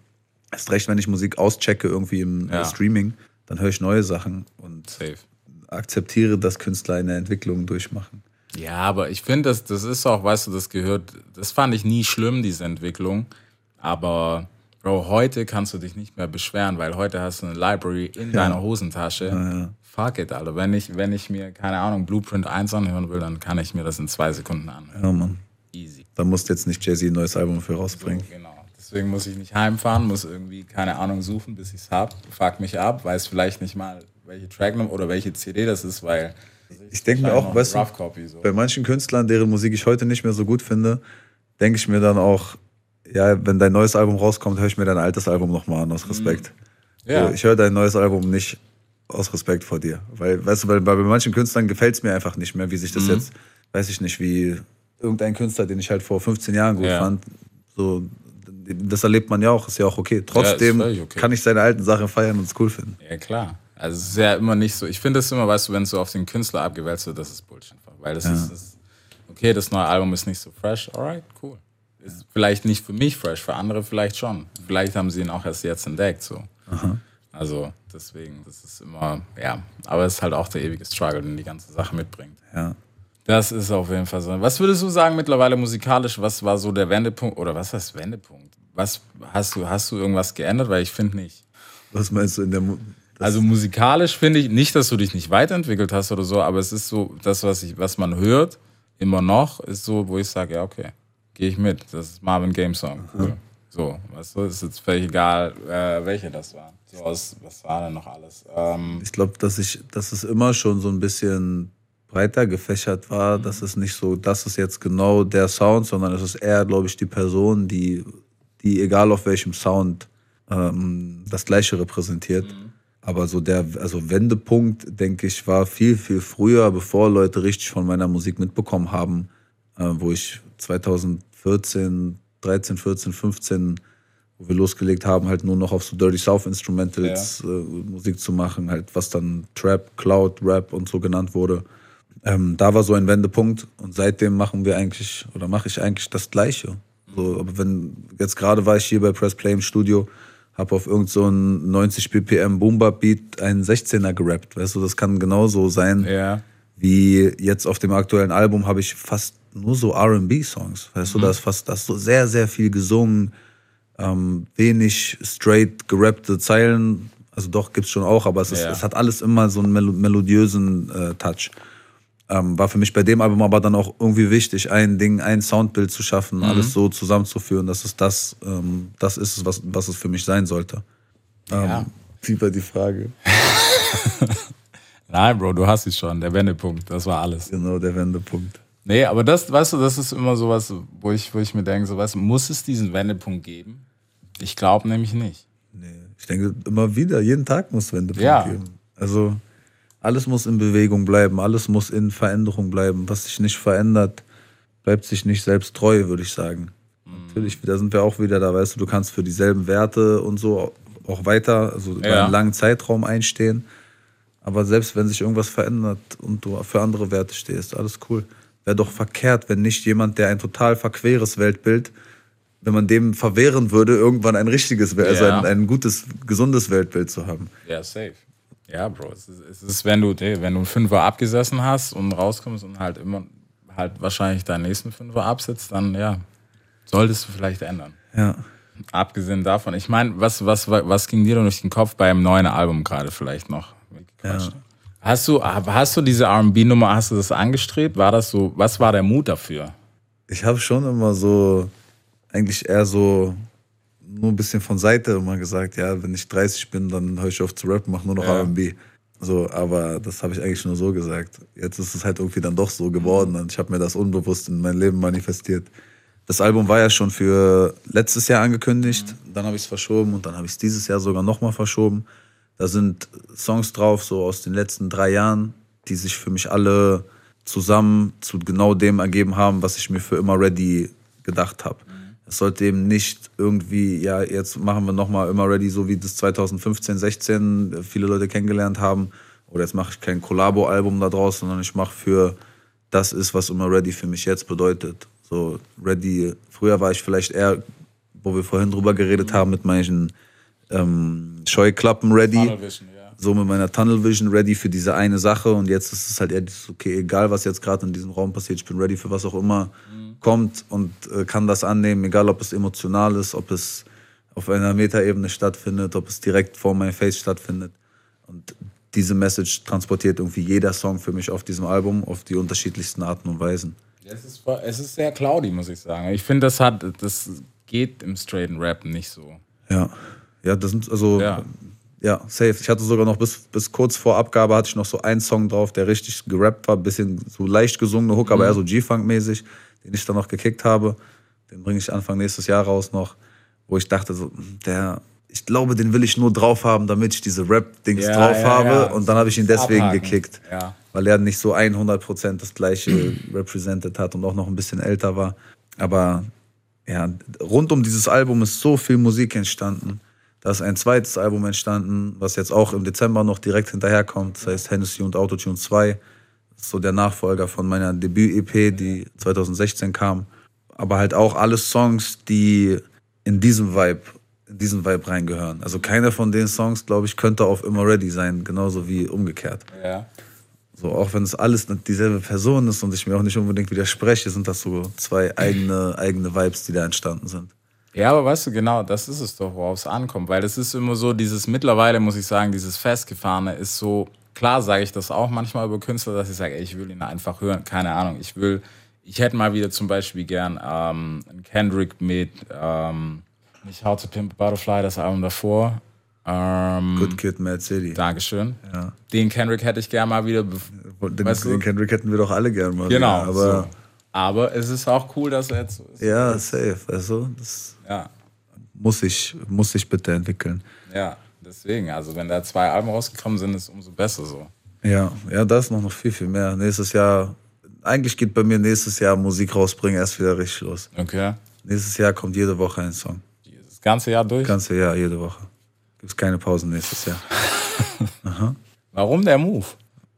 Erst recht, wenn ich Musik auschecke irgendwie im Ja. Streaming, dann höre ich neue Sachen und Safe. akzeptiere, dass Künstler eine Entwicklung durchmachen. Ja, aber ich finde, das, das ist auch, weißt du, das gehört, das fand ich nie schlimm, diese Entwicklung. Aber, Bro, heute kannst du dich nicht mehr beschweren, weil heute hast du eine Library in deiner Hosentasche. Fuck it, Alter. Wenn ich, wenn ich mir, keine Ahnung, Blueprint 1 anhören will, dann kann ich mir das in zwei Sekunden anhören. Ja, Mann. Easy. Da musst du jetzt nicht Jay-Z ein neues Album für rausbringen. Genau. Deswegen muss ich nicht heimfahren, muss irgendwie, keine Ahnung, suchen, bis ich es hab. Fuck mich ab, weiß vielleicht nicht mal, welche Tracknummer oder welche CD das ist, weil Ich denke mir auch, weißt du, Copy, so. bei manchen Künstlern, deren Musik ich heute nicht mehr so gut finde, denke ich mir dann auch, ja, wenn dein neues Album rauskommt, höre ich mir dein altes Album nochmal an, aus Respekt. Mhm. Ja. So, ich höre dein neues Album nicht aus Respekt vor dir. Weil, weißt du, weil bei, manchen Künstlern gefällt es mir einfach nicht mehr, wie sich Mhm. das jetzt, weiß ich nicht, wie irgendein Künstler, den ich halt vor 15 Jahren gut Ja. fand, so, das erlebt man ja auch, ist ja auch okay. Trotzdem völlig okay. kann ich seine alten Sachen feiern und es cool finden. Ja, klar. Also es ist ja immer nicht so. Ich finde es immer, weißt du, wenn es so auf den Künstler abgewälzt wird, das ist Bullshit. Weil das ist, das ist, okay, das neue Album ist nicht so fresh, alright, cool. Ist vielleicht nicht für mich fresh, für andere vielleicht schon. Vielleicht haben sie ihn auch erst jetzt entdeckt, so. Also deswegen, das ist immer, ja. Aber es ist halt auch der ewige Struggle, den die ganze Sache mitbringt. Ja. Das ist auf jeden Fall so. Was würdest du sagen mittlerweile musikalisch? Was war so der Wendepunkt? Oder was heißt Wendepunkt? Was hast du, hast du irgendwas geändert? Weil ich finde nicht. Was meinst du in der Mu Also musikalisch finde ich nicht, dass du dich nicht weiterentwickelt hast oder so, aber es ist so, das, was, ich, was man hört, immer noch, ist so, wo ich sage, ja, okay, gehe ich mit. Das ist Marvin Game Song. Cool. So, weißt du, ist jetzt völlig egal, äh, welche das war. So aus, was war denn noch alles? Ähm, Ich glaube, dass ich, dass es immer schon so ein bisschen breiter gefächert war, dass es nicht so, das ist jetzt genau der Sound, sondern es ist eher, glaube ich, die Person, die, die egal auf welchem Sound ähm, das Gleiche repräsentiert. Aber so der, also Wendepunkt, denke ich, war viel, viel früher, bevor Leute richtig von meiner Musik mitbekommen haben, äh, wo ich 2014, 13, 14, 15 wo wir losgelegt haben, halt nur noch auf so Dirty South Instrumentals äh, Musik zu machen, halt was dann Trap, Cloud, Rap und so genannt wurde. Ähm, da war so ein Wendepunkt und seitdem machen wir eigentlich oder mache ich eigentlich das Gleiche. So, aber wenn jetzt gerade war ich hier bei Press Play im Studio, habe auf irgend so einen 90 BPM Boomba Beat einen 16er gerappt, weißt du, das kann genauso sein ja. wie jetzt auf dem aktuellen Album habe ich fast nur so R&B-Songs. Weißt du, da ist fast, da ist so sehr, sehr viel gesungen, ähm, wenig straight gerappte Zeilen. Also doch, gibt's schon auch, aber es, ist, Ja. es hat alles immer so einen melo melodiösen äh, Touch. Ähm, war für mich bei dem Album aber dann auch irgendwie wichtig, ein Ding, ein Soundbild zu schaffen, alles so zusammenzuführen, dass es das, ähm, das ist, was, was es für mich sein sollte. Ja. Ähm, wie war die Frage? Nein, Bro, du hast es schon, der Wendepunkt, das war alles. Genau, der Wendepunkt. Nee, aber das, weißt du, das ist immer sowas, wo ich, wo ich mir denke, so, weißt du, muss es diesen Wendepunkt geben? Ich glaube nämlich nicht. Nee, ich denke immer wieder, jeden Tag muss Wendepunkt Ja. geben. Also alles muss in Bewegung bleiben, alles muss in Veränderung bleiben. Was sich nicht verändert, bleibt sich nicht selbst treu, würde ich sagen. Mhm. Natürlich, da sind wir auch wieder da, weißt du, du kannst für dieselben Werte und so auch weiter, also über Ja. einen langen Zeitraum einstehen. Aber selbst wenn sich irgendwas verändert und du für andere Werte stehst, alles cool. Wäre doch verkehrt, wenn nicht jemand, der ein total verqueres Weltbild, wenn man dem verwehren würde, irgendwann ein richtiges, Wel- also Ja. ein, ein gutes, gesundes Weltbild zu haben. Ja, safe. Ja, Bro, es ist, es ist wenn, du, ey, wenn du einen Fünfer abgesessen hast und rauskommst und halt immer halt wahrscheinlich deinen nächsten Fünfer absitzt, dann ja, solltest du vielleicht ändern. Ja. Abgesehen davon, ich meine, was, was, was ging dir denn durch den Kopf beim neuen Album gerade vielleicht noch? Hast du, hast du diese RB-Nummer, hast du das angestrebt? War das so, was war der Mut dafür? Ich habe schon immer so, eigentlich eher so, nur ein bisschen von Seite immer gesagt, ja, wenn ich 30 bin, dann höre ich auf zu rappen, mache nur noch Ja. R&B. So, aber das habe ich eigentlich nur so gesagt. Jetzt ist es halt irgendwie dann doch so geworden und ich habe mir das unbewusst in mein Leben manifestiert. Das Album war ja schon für letztes Jahr angekündigt, dann habe ich es verschoben und dann habe ich es dieses Jahr sogar nochmal verschoben. Da sind Songs drauf, so aus den letzten drei Jahren, die sich für mich alle zusammen zu genau dem ergeben haben, was ich mir für immer ready gedacht habe. Es sollte eben nicht irgendwie, ja, jetzt machen wir nochmal immer ready, so wie das 2015, 16 viele Leute kennengelernt haben. Oder jetzt mache ich kein Collabo-Album da draus, sondern ich mache für das ist, was immer ready für mich jetzt bedeutet. So ready, früher war ich vielleicht eher, wo wir vorhin drüber geredet haben, mit meinen ähm, Scheuklappen ready. So mit meiner Tunnel Vision ready für diese eine Sache. Und jetzt ist es halt eher okay, egal was jetzt gerade in diesem Raum passiert, ich bin ready für was auch immer kommt und äh, kann das annehmen, egal ob es emotional ist, ob es auf einer Metaebene stattfindet, ob es direkt vor meinem Face stattfindet. Und diese Message transportiert irgendwie jeder Song für mich auf diesem Album auf die unterschiedlichsten Arten und Weisen. Es ist, es ist sehr cloudy, muss ich sagen. Ich finde, das hat, das geht im straighten Rap nicht so. Ja, ja, das sind also Ja. ja, safe. Ich hatte sogar noch bis, bis kurz vor Abgabe hatte ich noch so einen Song drauf, der richtig gerappt war, bisschen so leicht gesungene Hook, aber eher so G-Funk-mäßig, den ich dann noch gekickt habe. Den bringe ich Anfang nächstes Jahr raus noch, wo ich dachte so, der, ich glaube, den will ich nur drauf haben, damit ich diese Rap-Dings Ja, drauf ja, habe. ja. Und dann habe ich ihn deswegen Abhaken. gekickt, weil er nicht so 100% das gleiche represented hat und auch noch ein bisschen älter war. Aber ja, rund um dieses Album ist so viel Musik entstanden. Da ist ein zweites Album entstanden, was jetzt auch im Dezember noch direkt hinterherkommt. Das heißt Hennessy und Autotune 2. So der Nachfolger von meiner Debüt-EP, die 2016 kam. Aber halt auch alle Songs, die in diesem Vibe, in diesen Vibe reingehören. Also keiner von den Songs, glaube ich, könnte auf Immer Ready sein, genauso wie umgekehrt. Ja. So, auch wenn es alles dieselbe Person ist und ich mir auch nicht unbedingt widerspreche, sind das so zwei eigene, eigene Vibes, die da entstanden sind. Ja, aber weißt du, genau, das ist es doch, worauf es ankommt. Weil es ist immer so, dieses mittlerweile, muss ich sagen, dieses Festgefahrene ist so, klar sage ich das auch manchmal über Künstler, dass ich sage, ey, ich will ihn einfach hören. Keine Ahnung, ich will, ich hätte mal wieder zum Beispiel gern ähm, einen Kendrick mit, ähm, nicht How to Pimp Butterfly, das Album davor. Ähm, Good Kid, Mad City. Dankeschön. Ja. Den Kendrick hätte ich gern mal wieder. Den, weißt du? den Kendrick hätten wir doch alle gern mal. Genau. wieder, Aber, so. aber es ist auch cool, dass er jetzt so ist. ja, safe. Du, das Ja. muss ich, muss ich bitte entwickeln. Ja, deswegen, also wenn da zwei Alben rausgekommen sind, ist es umso besser so. Ja, ja, da ist noch, noch viel, viel mehr. Nächstes Jahr, eigentlich geht bei mir nächstes Jahr Musik rausbringen erst wieder richtig los. Okay. Nächstes Jahr kommt jede Woche ein Song. Das ganze Jahr durch. Ganze Jahr, jede Woche. Gibt's keine Pausen nächstes Jahr. Warum der Move?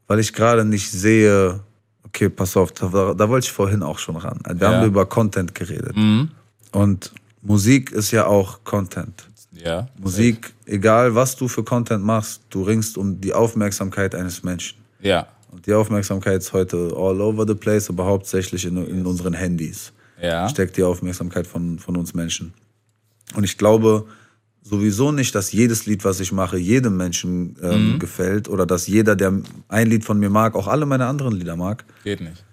weil ich gerade nicht sehe, okay, pass auf, da, da wollte ich vorhin auch schon ran. Wir Ja. haben über Content geredet. Mhm. Und Musik ist ja auch Content. Ja. Musik, egal was du für Content machst, du ringst um die Aufmerksamkeit eines Menschen. Ja. Und die Aufmerksamkeit ist heute all over the place, aber hauptsächlich in, in unseren Handys Ja. steckt die Aufmerksamkeit von, von uns Menschen. Und ich glaube sowieso nicht, dass jedes Lied, was ich mache, jedem Menschen ähm, Mhm. gefällt oder dass jeder, der ein Lied von mir mag, auch alle meine anderen Lieder mag. Geht nicht.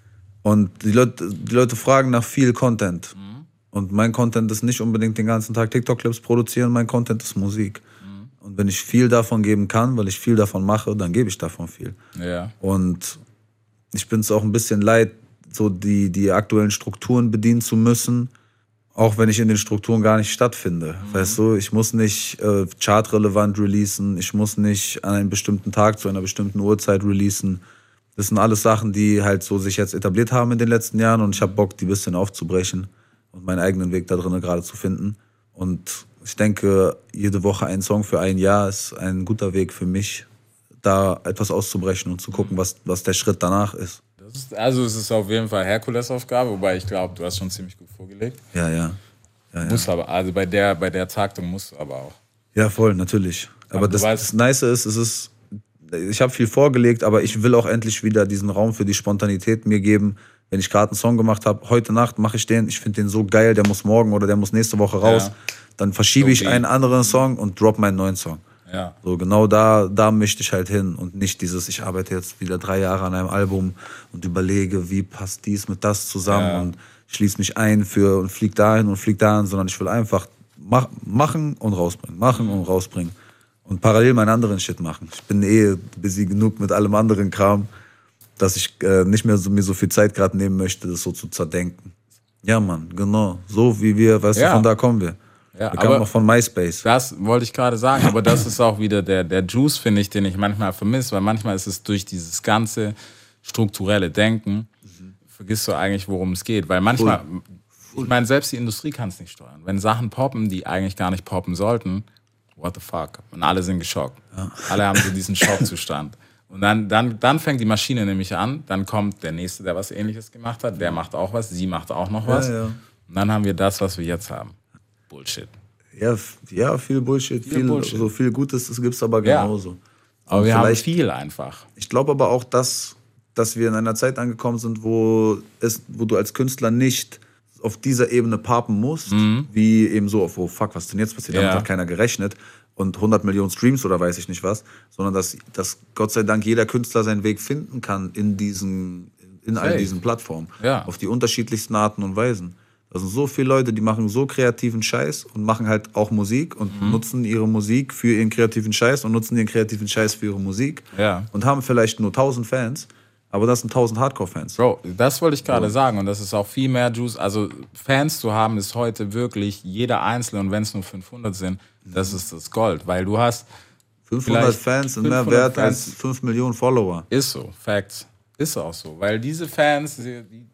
Und die Leute, die Leute fragen nach viel Content. Mhm. Und mein Content ist nicht unbedingt den ganzen Tag TikTok-Clips produzieren, mein Content ist Musik. Mhm. Und wenn ich viel davon geben kann, weil ich viel davon mache, dann gebe ich davon viel. Ja. Und ich bin es auch ein bisschen leid, so die, die aktuellen Strukturen bedienen zu müssen, auch wenn ich in den Strukturen gar nicht stattfinde. Weißt du, ich muss nicht äh, chartrelevant releasen, ich muss nicht an einem bestimmten Tag zu einer bestimmten Uhrzeit releasen. Das sind alles Sachen, die halt so sich jetzt etabliert haben in den letzten Jahren und ich habe Bock, die ein bisschen aufzubrechen und meinen eigenen Weg da drin gerade zu finden. Und ich denke, jede Woche ein Song für ein Jahr ist ein guter Weg für mich, da etwas auszubrechen und zu gucken, was, was der Schritt danach ist. Ist, also es ist auf jeden Fall Herkulesaufgabe, wobei ich glaube, du hast schon ziemlich gut vorgelegt. Ja, ja. Ja, ja. Muss aber, also bei der, bei der Taktung musst du aber auch. Ja, voll, natürlich. Aber, Aber das, weißt- das Nice ist, es ist, ich habe viel vorgelegt, aber ich will auch endlich wieder diesen Raum für die Spontanität mir geben. Wenn ich gerade einen Song gemacht habe, heute Nacht mache ich den, ich finde den so geil, der muss morgen oder der muss nächste Woche raus. Ja. Dann verschiebe So ich einen anderen Song und drop meinen neuen Song. Ja. So genau da, da mischte ich halt hin und nicht dieses, ich arbeite jetzt wieder drei Jahre an einem Album und überlege, wie passt dies mit das zusammen Ja. und schließe mich ein für und flieg dahin und flieg dahin, sondern ich will einfach mach, machen und rausbringen, machen und rausbringen und parallel meinen anderen Shit machen. Ich bin eh busy genug mit allem anderen Kram, dass ich äh, nicht mehr so, mir so viel Zeit gerade nehmen möchte, das so zu zerdenken. Ja, Mann, genau. So wie wir, weißt Ja. du, von da kommen wir. Ja, wir kamen noch von MySpace. Das wollte ich gerade sagen, aber das ist auch wieder der, der Juice, finde ich, den ich manchmal vermisse, weil manchmal ist es durch dieses ganze strukturelle Denken, vergisst du eigentlich, worum es geht. Weil manchmal, ich meine, selbst die Industrie kann es nicht steuern. Wenn Sachen poppen, die eigentlich gar nicht poppen sollten, what the fuck? Und alle sind geschockt. Alle haben so diesen Schockzustand. Und dann, dann, dann fängt die Maschine nämlich an, dann kommt der Nächste, der was ähnliches gemacht hat, der macht auch was, sie macht auch noch was. ja. Und dann haben wir das, was wir jetzt haben. Bullshit. Ja, ja, viel Bullshit, viel, Bullshit. so viel Gutes, das gibt's aber Ja. genauso. Aber Und wir haben viel einfach. Ich glaube aber auch, dass, dass wir in einer Zeit angekommen sind, wo, es, wo du als Künstler nicht auf dieser Ebene papen musst, wie eben so auf, oh fuck, was denn jetzt passiert? Damit Mhm. Ja. hat keiner gerechnet und 100 Millionen Streams oder weiß ich nicht was, sondern dass, dass Gott sei Dank jeder Künstler seinen Weg finden kann in diesen, in all diesen Plattformen. Ja. Auf die unterschiedlichsten Arten und Weisen. Da sind so viele Leute, die machen so kreativen Scheiß und machen halt auch Musik und Mhm. nutzen ihre Musik für ihren kreativen Scheiß und nutzen ihren kreativen Scheiß für ihre Musik Ja. und haben vielleicht nur 1000 Fans, aber das sind 1000 Hardcore-Fans. Bro, das wollte ich gerade sagen und das ist auch viel mehr Juice. Also Fans zu haben ist heute wirklich jeder Einzelne und wenn es nur 500 sind, das ist das Gold, weil du hast 500 Vielleicht Fans sind mehr 500 wert als Fans. 5 Millionen Follower. ist so, Facts, ist auch so, weil diese Fans,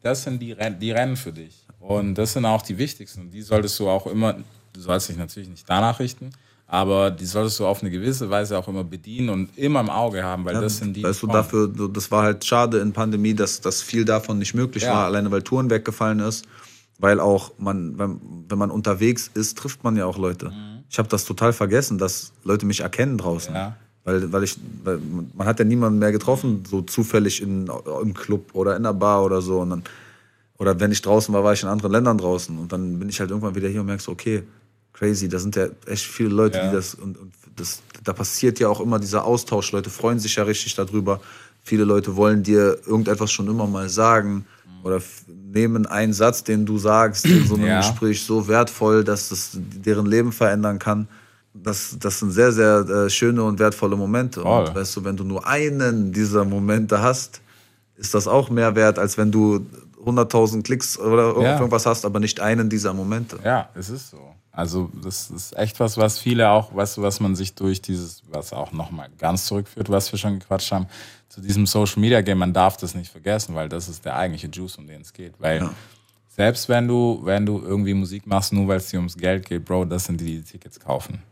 das sind die, Ren- die rennen für dich und das sind auch die wichtigsten und die solltest du auch immer, du sollst dich natürlich nicht danach richten, aber die solltest du auf eine gewisse Weise auch immer bedienen und immer im Auge haben, weil das sind die. weißt du, dafür, das war halt schade in Pandemie, dass, dass viel davon nicht möglich Ja. war, alleine weil Touren weggefallen ist. Weil auch man, wenn, wenn man unterwegs ist, trifft man ja auch Leute. Ich habe das total vergessen, dass Leute mich erkennen draußen. Mhm. Ja. Weil, weil ich, weil man hat ja niemanden mehr getroffen, so zufällig in, im Club oder in der Bar oder so. Und dann, oder wenn ich draußen war, war ich in anderen Ländern draußen. Und dann bin ich halt irgendwann wieder hier und merke so, okay, crazy, da sind ja echt viele Leute, Ja. die das und, und das, da passiert ja auch immer dieser Austausch. Leute freuen sich ja richtig darüber. Viele Leute wollen dir irgendetwas schon immer mal sagen oder nehmen einen Satz, den du sagst in so einem Ja. Gespräch so wertvoll, dass es deren Leben verändern kann. Das, das sind sehr, sehr äh, schöne und wertvolle Momente. Voll. Und weißt du, wenn du nur einen dieser Momente hast, ist das auch mehr wert, als wenn du 100.000 Klicks oder Ja. irgendwas hast, aber nicht einen dieser Momente. Ja, es ist so. Also das ist echt was, was viele auch, du, was man sich durch dieses, was auch nochmal ganz zurückführt, was wir schon gequatscht haben, zu diesem Social Media Game, man darf das nicht vergessen, weil das ist der eigentliche Juice, um den es geht. Weil selbst wenn du, wenn du irgendwie Musik machst, nur weil es dir ums Geld geht, Bro, das sind die, die die Tickets kaufen.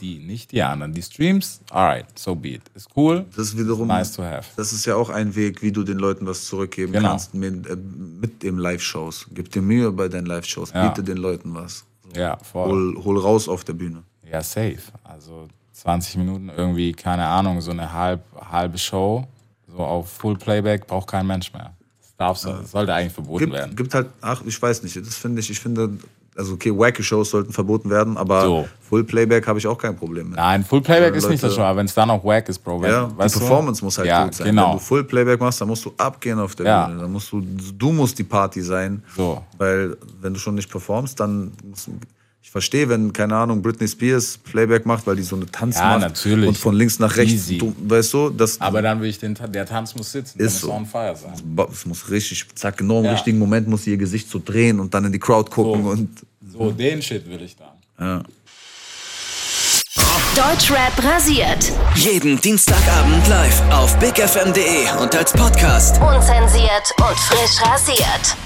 Die, nicht die anderen. Die Streams, alright, so be it. Ist cool, Das ist wiederum, nice to have. das ist ja auch ein Weg, wie du den Leuten was zurückgeben Genau. kannst mit, äh, mit dem Live-Shows. Gib dir Mühe bei deinen Live-Shows, Ja. biete den Leuten was. Ja, voll. Hol, hol raus auf der Bühne. Ja, safe. Also 20 Minuten irgendwie, keine Ahnung, so eine halb, halbe Show, so auf Full Playback braucht kein Mensch mehr. Das darf, sollte eigentlich verboten werden. Gibt, gibt halt, ach, ich weiß nicht, das finde ich, ich finde, also okay, wacky Shows sollten verboten werden, aber So. Full Playback habe ich auch kein Problem mit. Nein, Full Playback Ja, ist nicht das schon, aber wenn es dann auch wack ist, Bro. Wenn, Ja, die weißt du? Performance muss halt ja, gut sein. Genau. Wenn du Full Playback machst, dann musst du abgehen auf der Ja. Bühne. Dann musst du, du musst die Party sein. So. Weil wenn du schon nicht performst, dann musst, Ich verstehe, wenn, keine Ahnung, Britney Spears Playback macht, weil die so eine Tanz Ja, macht natürlich. und von links nach rechts, Easy. du, weißt du, das, Aber dann will ich den, der Tanz muss sitzen, Ist muss so. on fire sein. es muss richtig, zack, genau im Ja. richtigen Moment muss sie ihr Gesicht so drehen und dann in die Crowd gucken So. und So, den Shit will ich dann. ja. Deutschrap rasiert. Jeden Dienstagabend live auf bigfm.de und als Podcast. Unzensiert und frisch rasiert.